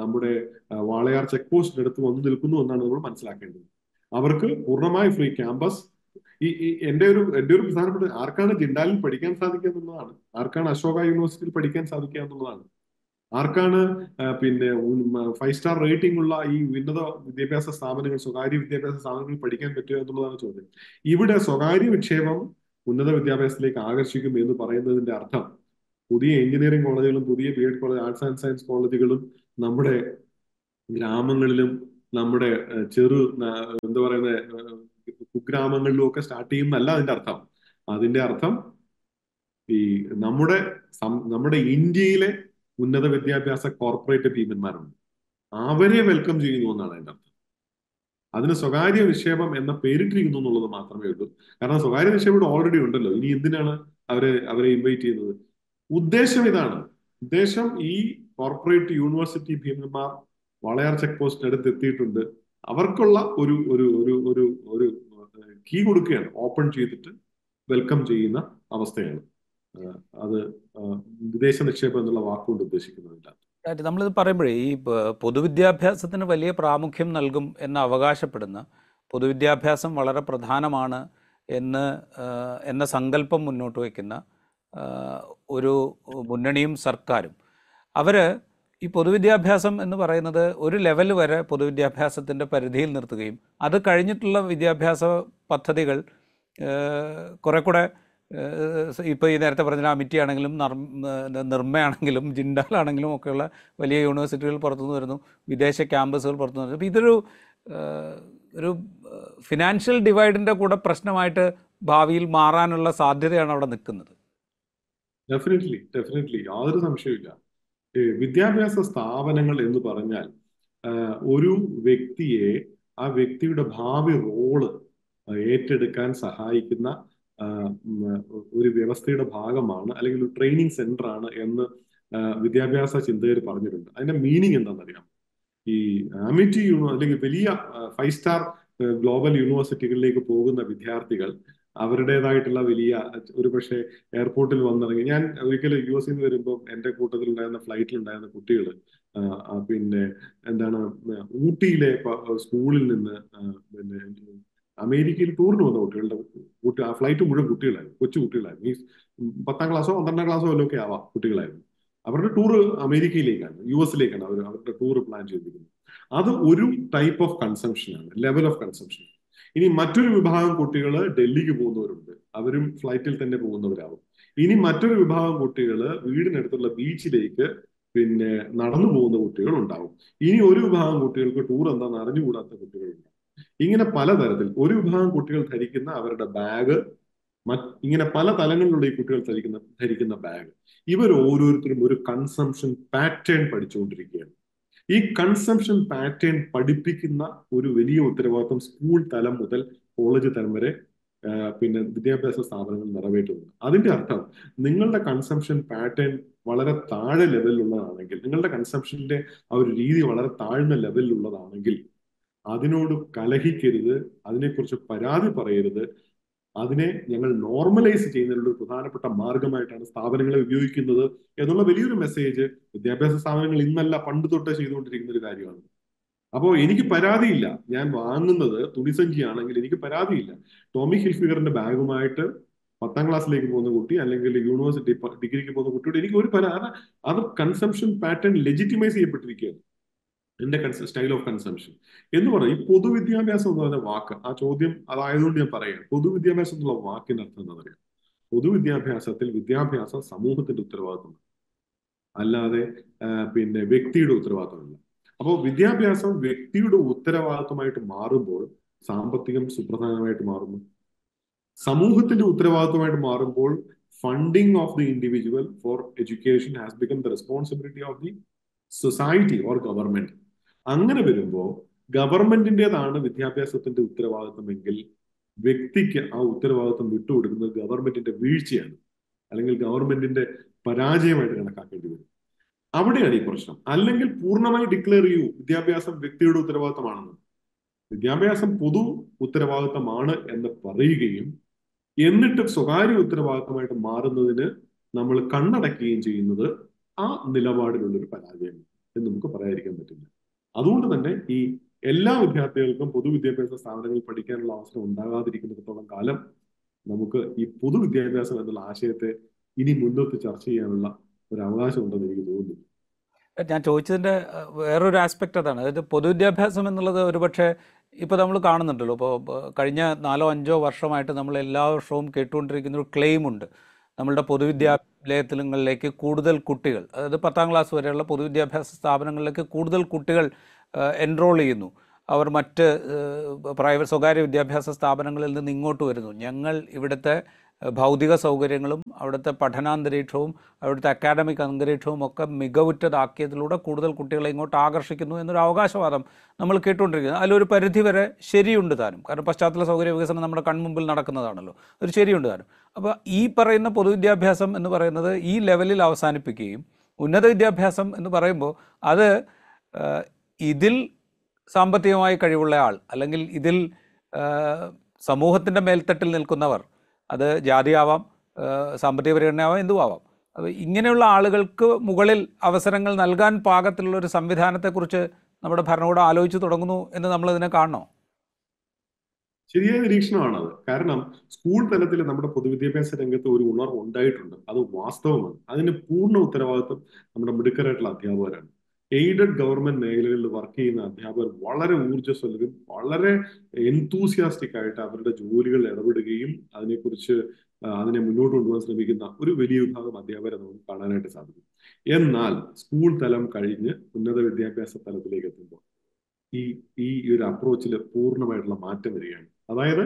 നമ്മുടെ വാളയാർ ചെക്ക് പോസ്റ്റിന് അടുത്ത് വന്നു നിൽക്കുന്നു എന്നാണ് നമ്മൾ മനസ്സിലാക്കേണ്ടത്. അവർക്ക് പൂർണമായി ഫ്രീ ക്യാമ്പസ്. ഈ എന്റെ ഒരു എന്റെ ഒരു പ്രധാനപ്പെട്ട ആർക്കാണ് ജിണ്ടാലിൽ പഠിക്കാൻ സാധിക്കുക എന്നുള്ളതാണ്? ആർക്കാണ് അശോക യൂണിവേഴ്സിറ്റിയിൽ പഠിക്കാൻ സാധിക്കുക എന്നുള്ളതാണ്? ആർക്കാണ് പിന്നെ ഫൈവ് സ്റ്റാർ റേറ്റിംഗ് ഉള്ള ഈ ഉന്നത വിദ്യാഭ്യാസ സ്ഥാപനങ്ങൾ സ്വകാര്യ വിദ്യാഭ്യാസ സ്ഥാപനങ്ങൾ പഠിക്കാൻ പറ്റുക എന്നുള്ളതാണ് ചോദ്യം. ഇവിടെ സ്വകാര്യ വിക്ഷേപം ഉന്നത വിദ്യാഭ്യാസത്തിലേക്ക് ആകർഷിക്കും എന്ന് പറയുന്നതിന്റെ അർത്ഥം പുതിയ എഞ്ചിനീയറിംഗ് കോളേജുകളും പുതിയ B Ed college arts and science കോളേജുകളും നമ്മുടെ ഗ്രാമങ്ങളിലും നമ്മുടെ ചെറു എന്താ പറയുന്ന കുഗ്രാമങ്ങളിലും ഒക്കെ സ്റ്റാർട്ട് ചെയ്യുന്നല്ല അതിന്റെ അർത്ഥം. അതിന്റെ അർത്ഥം ഈ നമ്മുടെ നമ്മുടെ ഇന്ത്യയിലെ ഉന്നത വിദ്യാഭ്യാസ കോർപ്പറേറ്റ് ഭീമന്മാരുണ്ട്. അവരെ വെൽക്കം ചെയ്യുന്നു എന്നാണ് അതിന്റെ അർത്ഥം. അതിന് സ്വകാര്യ നിക്ഷേപം എന്ന പേരിട്ടിരിക്കുന്നു എന്നുള്ളത് മാത്രമേ ഉള്ളൂ. കാരണം സ്വകാര്യ നിക്ഷേപം ഇവിടെ ഓൾറെഡി ഉണ്ടല്ലോ. ഇനി എന്തിനാണ് അവരെ അവരെ ഇൻവൈറ്റ് ചെയ്യുന്നത്? ഉദ്ദേശം ഇതാണ്. ഉദ്ദേശം ഈ കോർപ്പറേറ്റ് യൂണിവേഴ്സിറ്റി ഭീമന്മാർ വളയാർ ചെക്ക് പോസ്റ്റിനടുത്ത് എത്തിയിട്ടുണ്ട്. അവർക്കുള്ള ഒരു ഒരു ഒരു ഒരു ഒരു കീ കൊടുക്കുകയാണ്. ഓപ്പൺ ചെയ്തിട്ട് വെൽക്കം ചെയ്യുന്ന അവസ്ഥയാണ്. അത് വിദേശ നിക്ഷേപം എന്നുള്ള വാക്കുകൊണ്ട് ഉദ്ദേശിക്കുന്നതില്ല. നമ്മളിത് പറയുമ്പോഴേ ഈ പൊതുവിദ്യാഭ്യാസത്തിന് വലിയ പ്രാമുഖ്യം നൽകും എന്ന് അവകാശപ്പെടുന്ന പൊതുവിദ്യാഭ്യാസം വളരെ പ്രധാനമാണ് എന്ന് എന്ന സങ്കല്പം മുന്നോട്ട് വയ്ക്കുന്ന ഒരു മുന്നണിയും സർക്കാരും. അവർ ഈ പൊതുവിദ്യാഭ്യാസം എന്ന് പറയുന്നത് ഒരു ലെവൽ വരെ പൊതുവിദ്യാഭ്യാസത്തിന്റെ പരിധിയിൽ നിർത്തുകയും അത് കഴിഞ്ഞിട്ടുള്ള വിദ്യാഭ്യാസ പദ്ധതികൾ കുറെ കൂടെ ഇപ്പോൾ ഈ നേരത്തെ പറഞ്ഞ അമിറ്റി ആണെങ്കിലും നിർമ്മയാണെങ്കിലും ജിൻഡാലാണെങ്കിലും ഒക്കെയുള്ള വലിയ യൂണിവേഴ്സിറ്റികൾ പുറത്തുനിന്ന് വരുന്നു വിദേശ ക്യാമ്പസുകൾ പുറത്തുനിന്ന് വരുന്നു. അപ്പോൾ ഇതൊരു ഒരു ഫിനാൻഷ്യൽ ഡിവൈഡിന്റെ കൂടെ പ്രശ്നമായിട്ട് ഭാവിയിൽ മാറാനുള്ള സാധ്യതയാണ് അവിടെ നിൽക്കുന്നത്. ഡെഫിനറ്റ്ലി ഡെഫിനറ്റ്ലി യാതൊരു സംശയമില്ല വിദ്യാഭ്യാസ സ്ഥാപനങ്ങൾ എന്ന് പറഞ്ഞാൽ ഒരു വ്യക്തിയെ ആ വ്യക്തിയുടെ ഭാവി റോൾ ഏറ്റെടുക്കാൻ സഹായിക്കുന്ന ഒരു വ്യവസ്ഥയുടെ ഭാഗമാണ് അല്ലെങ്കിൽ ഒരു ട്രെയിനിങ് സെന്റർ ആണ് എന്ന് വിദ്യാഭ്യാസ ചിന്തകർ പറഞ്ഞിട്ടുണ്ട്. അതിന്റെ മീനിങ് എന്താണെന്നറിയാം ഈ അമിറ്റി യൂണിവേഴ്സ് അല്ലെങ്കിൽ വലിയ ഫൈവ് സ്റ്റാർ ഗ്ലോബൽ യൂണിവേഴ്സിറ്റികളിലേക്ക് പോകുന്ന വിദ്യാർത്ഥികൾ അവരുടേതായിട്ടുള്ള വലിയ ഒരു പക്ഷേ എയർപോർട്ടിൽ വന്നിറങ്ങി. ഞാൻ ഒരിക്കലും യു എസിൽ നിന്ന് വരുമ്പോൾ എന്റെ കൂട്ടത്തിൽ ഉണ്ടായിരുന്ന ഫ്ലൈറ്റിൽ ഉണ്ടായിരുന്ന കുട്ടികൾ പിന്നെ എന്താണ് ഊട്ടിയിലെ സ്കൂളിൽ നിന്ന് പിന്നെ അമേരിക്കയിൽ ടൂറിന് വന്ന കുട്ടികളുടെ കുട്ടി ആ ഫ്ലൈറ്റ് മുഴുവൻ കുട്ടികളായിരുന്നു കൊച്ചു കുട്ടികളായിരുന്നു. മീൻസ് പത്താം ക്ലാസ്സോ പന്ത്രണ്ടാം ക്ലാസ്സോ വല്ലതും ഒക്കെ ആവാം കുട്ടികളായിരുന്നു. അവരുടെ ടൂർ അമേരിക്കയിലേക്കാണ് യു എസിലേക്കാണ് അവർ അവരുടെ ടൂർ പ്ലാൻ ചെയ്തിരിക്കുന്നത്. അത് ഒരു ടൈപ്പ് ഓഫ് കൺസംഷൻ ആണ് ലെവൽ ഓഫ് കൺസംഷൻ ഇനി മറ്റൊരു വിഭാഗം കുട്ടികൾ ഡൽഹിക്ക് പോകുന്നവരുണ്ട്. അവരും ഫ്ലൈറ്റിൽ തന്നെ പോകുന്നവരാവും. ഇനി മറ്റൊരു വിഭാഗം കുട്ടികൾ വീടിനടുത്തുള്ള ബീച്ചിലേക്ക് പിന്നെ നടന്നു പോകുന്ന കുട്ടികൾ ഉണ്ടാവും ഇനി ഒരു വിഭാഗം കുട്ടികൾക്ക് ടൂർ എന്താണെന്ന് അറിഞ്ഞുകൂടാത്ത കുട്ടികളുണ്ടാവും ഇങ്ങനെ പലതരത്തിൽ ഒരു വിഭാഗം കുട്ടികൾ ധരിക്കുന്ന അവരുടെ ബാഗ് ഇങ്ങനെ പല തലങ്ങളിലുള്ള ഈ കുട്ടികൾ ധരിക്കുന്ന ധരിക്കുന്ന ബാഗ് ഇവർ ഓരോരുത്തരും ഒരു കൺസംഷൻ പാറ്റേൺ പഠിച്ചുകൊണ്ടിരിക്കുകയാണ്. ഈ കൺസംഷൻ പാറ്റേൺ പഠിപ്പിക്കുന്ന ഒരു വലിയ ഉത്തരവാദിത്വം സ്കൂൾ തലം മുതൽ കോളേജ് തലം വരെ പിന്നെ വിദ്യാഭ്യാസ സ്ഥാപനങ്ങൾ നിറവേറ്റുന്നുണ്ട് അതിന്റെ അർത്ഥം നിങ്ങളുടെ കൺസംഷൻ പാറ്റേൺ വളരെ താഴെ ലെവലിലുള്ളതാണെങ്കിൽ നിങ്ങളുടെ കൺസംഷന്റെ ആ ഒരു രീതി വളരെ താഴ്ന്ന ലെവലിലുള്ളതാണെങ്കിൽ അതിനോട് കലഹിക്കരുത് അതിനെക്കുറിച്ച് പരാതി പറയരുത് അതിനെ ഞങ്ങൾ നോർമലൈസ് ചെയ്യുന്നതിനുള്ള ഒരു പ്രധാനപ്പെട്ട മാർഗമായിട്ടാണ് സ്ഥാപനങ്ങളെ ഉപയോഗിക്കുന്നത് എന്നുള്ള വലിയൊരു മെസ്സേജ് വിദ്യാഭ്യാസ സ്ഥാപനങ്ങൾ ഇന്നല്ല പണ്ട് തൊട്ടേ ചെയ്തുകൊണ്ടിരിക്കുന്ന ഒരു കാര്യമാണ്. അപ്പോൾ എനിക്ക് പരാതിയില്ല. ഞാൻ വാങ്ങുന്നത് തുണിസഞ്ചിയാണെങ്കിൽ എനിക്ക് പരാതിയില്ല. ടോമി ഹിൽഫിഗറിന്റെ ബാഗുമായിട്ട് പത്താം ക്ലാസ്സിലേക്ക് പോകുന്ന കുട്ടി അല്ലെങ്കിൽ യൂണിവേഴ്സിറ്റി ഡിഗ്രിക്ക് പോകുന്ന കുട്ടിയോട് എനിക്ക് ഒരു പരാതി അത് കൺസംഷൻ പാറ്റേൺ ലെജിറ്റിമൈസ് ചെയ്യപ്പെട്ടിരിക്കുകയാണ്. എന്റെ സ്റ്റൈൽ ഓഫ് കൺസംഷൻ എന്ന് പറഞ്ഞാൽ ഈ പൊതുവിദ്യാഭ്യാസം എന്ന് പറഞ്ഞ വാക്ക് ആ ചോദ്യം അതായതുകൊണ്ട് ഞാൻ പറയാം. പൊതുവിദ്യാഭ്യാസം എന്നുള്ള വാക്കിന്റെ അർത്ഥം എന്താണെന്നറിയാം പൊതുവിദ്യാഭ്യാസത്തിൽ വിദ്യാഭ്യാസം സമൂഹത്തിന്റെ ഉത്തരവാദിത്തമാണ് അല്ലാതെ പിന്നെ വ്യക്തിയുടെ ഉത്തരവാദിത്തമല്ല അപ്പോൾ വിദ്യാഭ്യാസം വ്യക്തിയുടെ ഉത്തരവാദിത്വമായിട്ട് മാറുമ്പോൾ സാമ്പത്തികം സുപ്രധാനമായിട്ട് മാറുന്നു. സമൂഹത്തിന്റെ ഉത്തരവാദിത്വമായിട്ട് മാറുമ്പോൾ funding of the individual for education has become the responsibility of the society or government അങ്ങനെ വരുമ്പോൾ ഗവൺമെന്റിന്റെതാണ് വിദ്യാഭ്യാസത്തിന്റെ ഉത്തരവാദിത്വമെങ്കിൽ വ്യക്തിക്ക് ആ ഉത്തരവാദിത്വം വിട്ടുകൊടുക്കുന്നത് ഗവൺമെന്റിന്റെ വീഴ്ചയാണ്. അല്ലെങ്കിൽ ഗവൺമെന്റിന്റെ പരാജയമായിട്ട് കണക്കാക്കേണ്ടി വരും. അവിടെയാണ് ഈ പ്രശ്നം. അല്ലെങ്കിൽ പൂർണമായി ഡിക്ലെയർ ചെയ്യൂ വിദ്യാഭ്യാസം വ്യക്തിയുടെ ഉത്തരവാദിത്തമാണെന്ന്. വിദ്യാഭ്യാസം പൊതു ഉത്തരവാദിത്തമാണ് എന്ന് പറയുകയും എന്നിട്ട് സ്വകാര്യ ഉത്തരവാദിത്തമായിട്ട് മാറുന്നതിന് നമ്മൾ കണ്ണടക്കുകയും ചെയ്യുന്നത് ആ നിലപാടിലുള്ള ഒരു പരാജയമാണ് എന്ന് നമുക്ക് പറയാതിരിക്കാൻ പറ്റില്ല. അതുകൊണ്ട് തന്നെ ഈ എല്ലാ വിദ്യാർത്ഥികൾക്കും പൊതുവിദ്യാഭ്യാസ സ്ഥാപനങ്ങളിൽ പഠിക്കാനുള്ള അവസരം ഉണ്ടാകാതിരിക്കുന്നിടത്തോളം കാലം നമുക്ക് ഈ പൊതുവിദ്യാഭ്യാസം എന്നുള്ള ആശയത്തെ ഇനി മുന്നോട്ട് ചർച്ച ചെയ്യാനുള്ള ഒരു അവകാശം ഉണ്ടെന്ന് എനിക്ക് തോന്നുന്നു. ഞാൻ ചോദിച്ചതിന്റെ വേറൊരു ആസ്പെക്റ്റ് അതാണ്. അതായത് പൊതുവിദ്യാഭ്യാസം എന്നുള്ളത് ഒരുപക്ഷെ ഇപ്പോൾ നമ്മൾ കാണുന്നുണ്ടല്ലോ. ഇപ്പോൾ കഴിഞ്ഞ നാലോ അഞ്ചോ വർഷമായിട്ട് നമ്മൾ എല്ലാ വർഷവും കേട്ടുകൊണ്ടിരിക്കുന്ന ഒരു ക്ലെയിം ഉണ്ട്. നമ്മളുടെ പൊതുവിദ്യാലയങ്ങളിലേക്ക് കൂടുതൽ കുട്ടികൾ അതായത് പത്താം ക്ലാസ് വരെയുള്ള പൊതുവിദ്യാഭ്യാസ സ്ഥാപനങ്ങളിലേക്ക് കൂടുതൽ കുട്ടികൾ എൻറോൾ ചെയ്യുന്നു. അവർ മറ്റ് പ്രൈവറ്റ് സ്വകാര്യ വിദ്യാഭ്യാസ സ്ഥാപനങ്ങളിൽ നിന്ന് ഇങ്ങോട്ട് വരുന്നു. ഞങ്ങൾ ഇവിടുത്തെ ഭൗതിക സൗകര്യങ്ങളും അവിടുത്തെ പഠനാന്തരീക്ഷവും അവിടുത്തെ അക്കാഡമിക് അന്തരീക്ഷവും ഒക്കെ മികവുറ്റതാക്കിയതിലൂടെ കൂടുതൽ കുട്ടികളെ ഇങ്ങോട്ട് ആകർഷിക്കുന്നു എന്നൊരു അവകാശവാദം നമ്മൾ കേട്ടുകൊണ്ടിരിക്കുന്നത് അതിലൊരു പരിധി വരെ ശരിയുണ്ട് താനും. കാരണം പശ്ചാത്തല സൗകര്യ വികസനം നമ്മുടെ കൺമുമ്പിൽ നടക്കുന്നതാണല്ലോ. ഒരു ശരിയുണ്ട് താനും. അപ്പോൾ ഈ പറയുന്ന പൊതുവിദ്യാഭ്യാസം എന്ന് പറയുന്നത് ഈ ലെവലിൽ അവസാനിപ്പിക്കുകയും ഉന്നത വിദ്യാഭ്യാസം എന്ന് പറയുമ്പോൾ അത് ഇതിൽ സാമ്പത്തികമായി കഴിവുള്ള ആൾ അല്ലെങ്കിൽ ഇതിൽ സമൂഹത്തിന്റെ മേൽത്തട്ടിൽ നിൽക്കുന്നവർ അത് ജാതിയാവാം സാമ്പത്തിക പരിഗണനയാവാം ആവാം അപ്പോൾ ഇങ്ങനെയുള്ള ആളുകൾക്ക് മുകളിൽ അവസരങ്ങൾ നൽകാൻ പാകത്തിലുള്ള ഒരു സംവിധാനത്തെക്കുറിച്ച് നമ്മുടെ ഭരണകൂടം ആലോചിച്ച് തുടങ്ങുന്നു എന്ന് നമ്മൾ ഇതിനെ കാണണോ? ശരിയായ നിരീക്ഷണമാണത്. കാരണം സ്കൂൾ തലത്തിൽ നമ്മുടെ പൊതുവിദ്യാഭ്യാസ രംഗത്ത് ഒരു ഉണർവ് ഉണ്ടായിട്ടുണ്ട്. അത് വാസ്തവമാണ്. അതിന് പൂർണ ഉത്തരവാദിത്വം നമ്മുടെ മിടുക്കരായിട്ടുള്ള അധ്യാപകരാണ്. എയ്ഡഡ് ഗവൺമെന്റ് മേഖലകളിൽ വർക്ക് ചെയ്യുന്ന അധ്യാപകർ വളരെ ഊർജസ്വലരും വളരെ എൻതൂസിയാസ്റ്റിക് ആയിട്ട് അവരുടെ ജോലികളിൽ ഇടപെടുകയും അതിനെക്കുറിച്ച് അതിനെ മുന്നോട്ട് കൊണ്ടുപോകാൻ ശ്രമിക്കുന്ന ഒരു വലിയ വിഭാഗം അധ്യാപകരെ നമുക്ക് കാണാനായിട്ട് സാധിക്കും. എന്നാൽ സ്കൂൾ തലം കഴിഞ്ഞ് ഉന്നത വിദ്യാഭ്യാസ തലത്തിലേക്ക് എത്തുമ്പോൾ ഈ ഈ ഒരു അപ്രോച്ചിൽ പൂർണമായിട്ടുള്ള മാറ്റം വരികയാണ്. അതായത്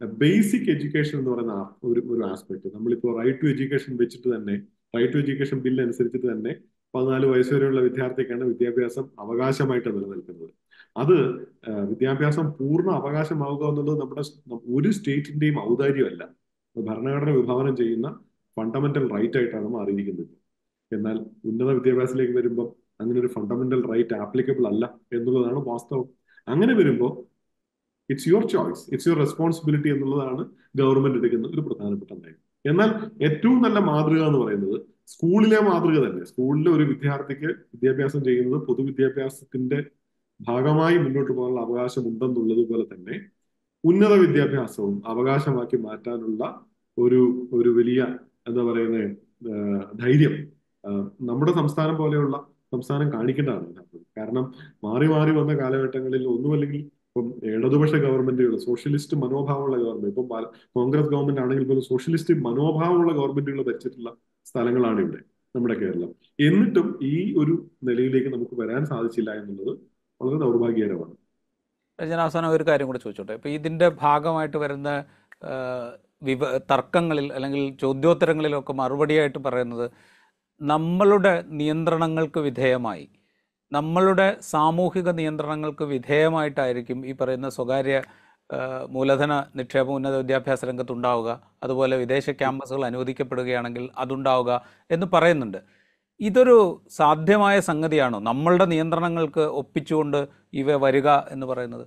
ബേസിക് എഡ്യൂക്കേഷൻ എന്ന് പറയുന്ന ഒരു ഒരു ആസ്പെക്ട് നമ്മളിപ്പോൾ റൈറ്റ് ടു എഡ്യൂക്കേഷൻ വെച്ചിട്ട് തന്നെ റൈറ്റ് ടു എഡ്യൂക്കേഷൻ ബിൽ അനുസരിച്ചിട്ട് തന്നെ പതിനാല് വയസ്സ് വരെയുള്ള വിദ്യാർത്ഥിക്കാണ് വിദ്യാഭ്യാസം അവകാശമായിട്ട് നിലനിൽക്കുന്നത്. അത് വിദ്യാഭ്യാസം പൂർണ അവകാശമാവുക എന്നുള്ളത് നമ്മുടെ ഒരു സ്റ്റേറ്റിന്റെയും ഔദാര്യമല്ല. ഭരണഘടന വിഭാവനം ചെയ്യുന്ന ഫണ്ടമെന്റൽ റൈറ്റ് ആയിട്ടാണ് മാറിയിരിക്കുന്നത്. എന്നാൽ ഉന്നത വിദ്യാഭ്യാസത്തിലേക്ക് വരുമ്പോൾ അങ്ങനെ ഒരു ഫണ്ടമെന്റൽ റൈറ്റ് ആപ്ലിക്കബിൾ അല്ല എന്നുള്ളതാണ് വാസ്തവം. അങ്ങനെ വരുമ്പോൾ it's your choice it's your responsibility എന്നുള്ളതാണ് ഗവൺമെന്റ് എടുക്കുന്ന ഒരു പ്രധാനപ്പെട്ട നയം. എന്നാൽ ഏറ്റവും നല്ല മാതൃക എന്ന് പറയുന്നത് സ്കൂളിലെ മാതൃക തന്നെ. സ്കൂളിലെ ഒരു വിദ്യാർത്ഥിക്ക് വിദ്യാഭ്യാസം ചെയ്യുന്നത് പൊതുവിദ്യാഭ്യാസത്തിന്റെ ഭാഗമായി മുന്നോട്ട് പോകാനുള്ള അവകാശം ഉണ്ടെന്നുള്ളതുപോലെ തന്നെ ഉന്നത വിദ്യാഭ്യാസവും അവകാശമാക്കി മാറ്റാനുള്ള ഒരു ഒരു വലിയ എന്താ പറയുന്നത് ധൈര്യം നമ്മുടെ സംസ്ഥാനം പോലെയുള്ള സംസ്ഥാനം കാണിക്കേണ്ടതാണ്. കാരണം മാറി മാറി വന്ന കാലഘട്ടങ്ങളിൽ ഒന്നുമല്ലെങ്കിൽ ഇപ്പം ഇടതുപക്ഷ ഗവൺമെന്റുകൾ സോഷ്യലിസ്റ്റ് മനോഭാവമുള്ള ഗവൺമെന്റ് ഇപ്പം കോൺഗ്രസ് ഗവൺമെന്റ് ആണെങ്കിൽ പോലും സോഷ്യലിസ്റ്റ് മനോഭാവമുള്ള ഗവൺമെന്റുകൾ ഭരിച്ചിട്ടുള്ള സ്ഥലങ്ങളാണ് ഇവിടെ നമ്മുടെ കേരളം. എന്നിട്ടും ഈ ഒരു നിലയിലേക്ക് നമുക്ക് വരാൻ സാധിച്ചില്ല എന്നുള്ളത് വളരെ ദൗർഭാഗ്യകരമാണ്. ഞാൻ അവസാനം ഒരു കാര്യം കൂടെ ചോദിച്ചോട്ടെ. ഇപ്പൊ ഇതിന്റെ ഭാഗമായിട്ട് വരുന്ന വിവ തർക്കങ്ങളിൽ അല്ലെങ്കിൽ ചോദ്യോത്തരങ്ങളിലൊക്കെ മറുപടിയായിട്ട് പറയുന്നത് നമ്മളുടെ നിയന്ത്രണങ്ങൾക്ക് വിധേയമായി. നമ്മളുടെ സാമൂഹിക നിയന്ത്രണങ്ങൾക്ക് വിധേയമായിട്ടായിരിക്കും ഈ പറയുന്ന സ്വകാര്യ മൂലധന നിക്ഷേപം ഉന്നത വിദ്യാഭ്യാസ രംഗത്ത് ഉണ്ടാവുക അതുപോലെ വിദേശ ക്യാമ്പസുകൾ അനുവദിക്കപ്പെടുകയാണെങ്കിൽ അതുണ്ടാവുക എന്ന് പറയുന്നുണ്ട്. ഇതൊരു സാധ്യമായ സംഗതിയാണോ? നമ്മളുടെ നിയന്ത്രണങ്ങൾക്ക് ഒപ്പിച്ചുകൊണ്ട് ഇവ വരിക എന്ന് പറയുന്നത്?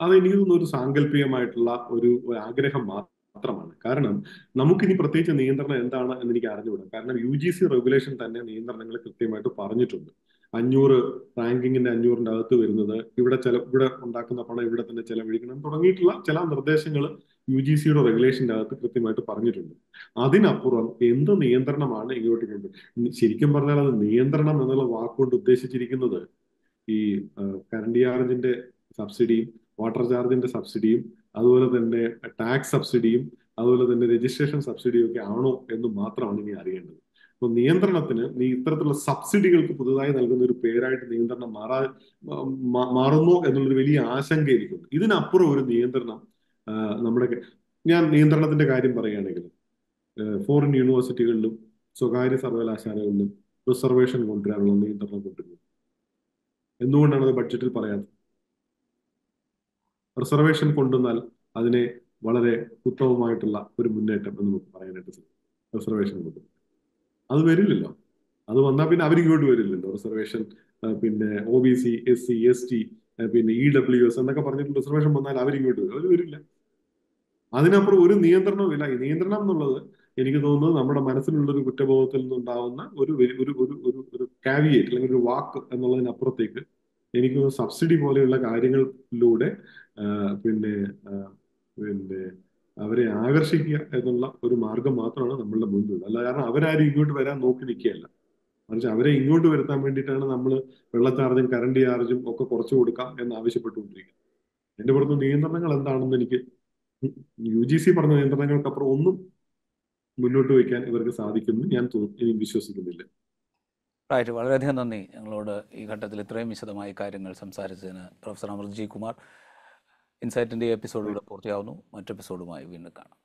അത് എനിക്ക് തോന്നുന്നു ഒരു സാങ്കല്പികമായിട്ടുള്ള ഒരു ആഗ്രഹം ആഗ്രഹം മാത്രമാണ്. കാരണം നമുക്കിനി പ്രത്യേകിച്ച് നിയന്ത്രണം എന്താണ് എന്ന് എനിക്ക് അറിഞ്ഞുകൂടാ. കാരണം യു ജി സി റെഗുലേഷൻ തന്നെ നിയന്ത്രണങ്ങൾ കൃത്യമായിട്ട് പറഞ്ഞിട്ടുണ്ട്. അഞ്ഞൂറ് റാങ്കിങ്ങിന്റെ അഞ്ഞൂറിന്റെ അകത്ത് വരുന്നത് ഇവിടെ ചില ഇവിടെ ഉണ്ടാക്കുന്ന പണം ഇവിടെ തന്നെ ചെലവഴിക്കണം തുടങ്ങിയിട്ടുള്ള ചില നിർദ്ദേശങ്ങൾ യു ജി സിയുടെ റെഗുലേഷന്റെ അകത്ത് കൃത്യമായിട്ട് പറഞ്ഞിട്ടുണ്ട്. അതിനപ്പുറം എന്ത് നിയന്ത്രണമാണ് ഇങ്ങോട്ട് കൊണ്ട് ശരിക്കും പറഞ്ഞാൽ അത് നിയന്ത്രണം എന്നുള്ള വാക്കുകൊണ്ട് ഉദ്ദേശിച്ചിരിക്കുന്നത് ഈ കറണ്ട് ചാർജിന്റെ സബ്സിഡിയും വാട്ടർ ചാർജിന്റെ സബ്സിഡിയും അതുപോലെ തന്നെ ടാക്സ് സബ്സിഡിയും അതുപോലെ തന്നെ രജിസ്ട്രേഷൻ സബ്സിഡിയും ഒക്കെ ആണോ എന്ന് മാത്രമാണ് ഇനി അറിയേണ്ടത്. അപ്പൊ നിയന്ത്രണത്തിന് നീ ഇത്തരത്തിലുള്ള സബ്സിഡികൾക്ക് പുതുതായി നൽകുന്ന ഒരു പേരായിട്ട് നിയന്ത്രണം മാറാ മാറുന്നു എന്നുള്ളൊരു വലിയ ആശങ്ക എനിക്കുണ്ട് ഇതിനപ്പുറം ഒരു നിയന്ത്രണം നമ്മുടെ ഞാൻ നിയന്ത്രണത്തിന്റെ കാര്യം പറയുകയാണെങ്കിൽ ഫോറിൻ യൂണിവേഴ്സിറ്റികളിലും സ്വകാര്യ സർവകലാശാലകളിലും റിസർവേഷൻ കൊണ്ടുവരാനുള്ള നിയന്ത്രണം കൊണ്ടുവരുന്നത് എന്തുകൊണ്ടാണ് അത് ബഡ്ജറ്റിൽ പറയാത്തത്? റിസർവേഷൻ കൊണ്ടുവന്നാൽ അതിനെ വളരെ ഉത്തമമായിട്ടുള്ള ഒരു മുന്നേറ്റം എന്ന് നമുക്ക് പറയാനായിട്ട് സാധിക്കും. റിസർവേഷൻ കൊണ്ട്. അത് വരില്ലല്ലോ. അത് വന്നാൽ പിന്നെ അവർക്ക് അവരിങ്ങോട്ട് വരില്ലല്ലോ. റിസർവേഷൻ പിന്നെ O B C S C S T പിന്നെ ഇ ഡബ്ല്യു എസ് എന്നൊക്കെ പറഞ്ഞിട്ട് റിസർവേഷൻ വന്നാൽ അവരിങ്ങോട്ട് വരും. അവർ വരില്ല. അതിനപ്പുറം ഒരു നിയന്ത്രണവും ഇല്ല. ഈ നിയന്ത്രണം എന്നുള്ളത് എനിക്ക് തോന്നുന്നത് നമ്മുടെ മനസ്സിലുള്ള ഒരു കുറ്റബോധത്തിൽ നിന്നുണ്ടാവുന്ന ഒരു ഒരു ഒരു ഒരു ഒരു കാവിയേറ്റ് അല്ലെങ്കിൽ ഒരു വാക്ക് എന്നുള്ളതിനപ്പുറത്തേക്ക് എനിക്ക് സബ്സിഡി പോലെയുള്ള കാര്യങ്ങളിലൂടെ പിന്നെ പിന്നെ അവരെ ആകർഷിക്കുക എന്നുള്ള ഒരു മാർഗം മാത്രമാണ് നമ്മളുടെ മുന്നിലുള്ളത് അല്ല കാരണം അവരാരും ഇങ്ങോട്ട് വരാൻ നോക്കി നിൽക്കുകയല്ല മറിച്ച് അവരെ ഇങ്ങോട്ട് വരുത്താൻ വേണ്ടിയിട്ടാണ് നമ്മൾ വെള്ള ചാർജും കറണ്ട് ചാർജും ഒക്കെ കുറച്ചു കൊടുക്കാം എന്ന് ആവശ്യപ്പെട്ടുകൊണ്ടിരിക്കുന്നത്. എന്റെ പുറത്ത് നിയന്ത്രണങ്ങൾ എന്താണെന്ന് എനിക്ക് യു ജി സി പറഞ്ഞ നിയന്ത്രണങ്ങൾക്കപ്പുറം ഒന്നും മുന്നോട്ട് വയ്ക്കാൻ ഇവർക്ക് സാധിക്കുന്നു ഞാൻ വിശ്വസിക്കുന്നില്ല. റൈറ്റ്. വളരെയധികം നന്ദി ഞങ്ങളോട് ഈ ഘട്ടത്തിൽ ഇത്രയും വിശദമായ കാര്യങ്ങൾ സംസാരിച്ചതിന്. പ്രൊഫസർ അമർജി കുമാർ ഇൻസൈറ്റിന്റെ എപ്പിസോഡ് ഇവിടെ പൂർത്തിയാവുന്നു. മറ്റെപ്പിസോഡുമായി വീണ്ടും കാണാം.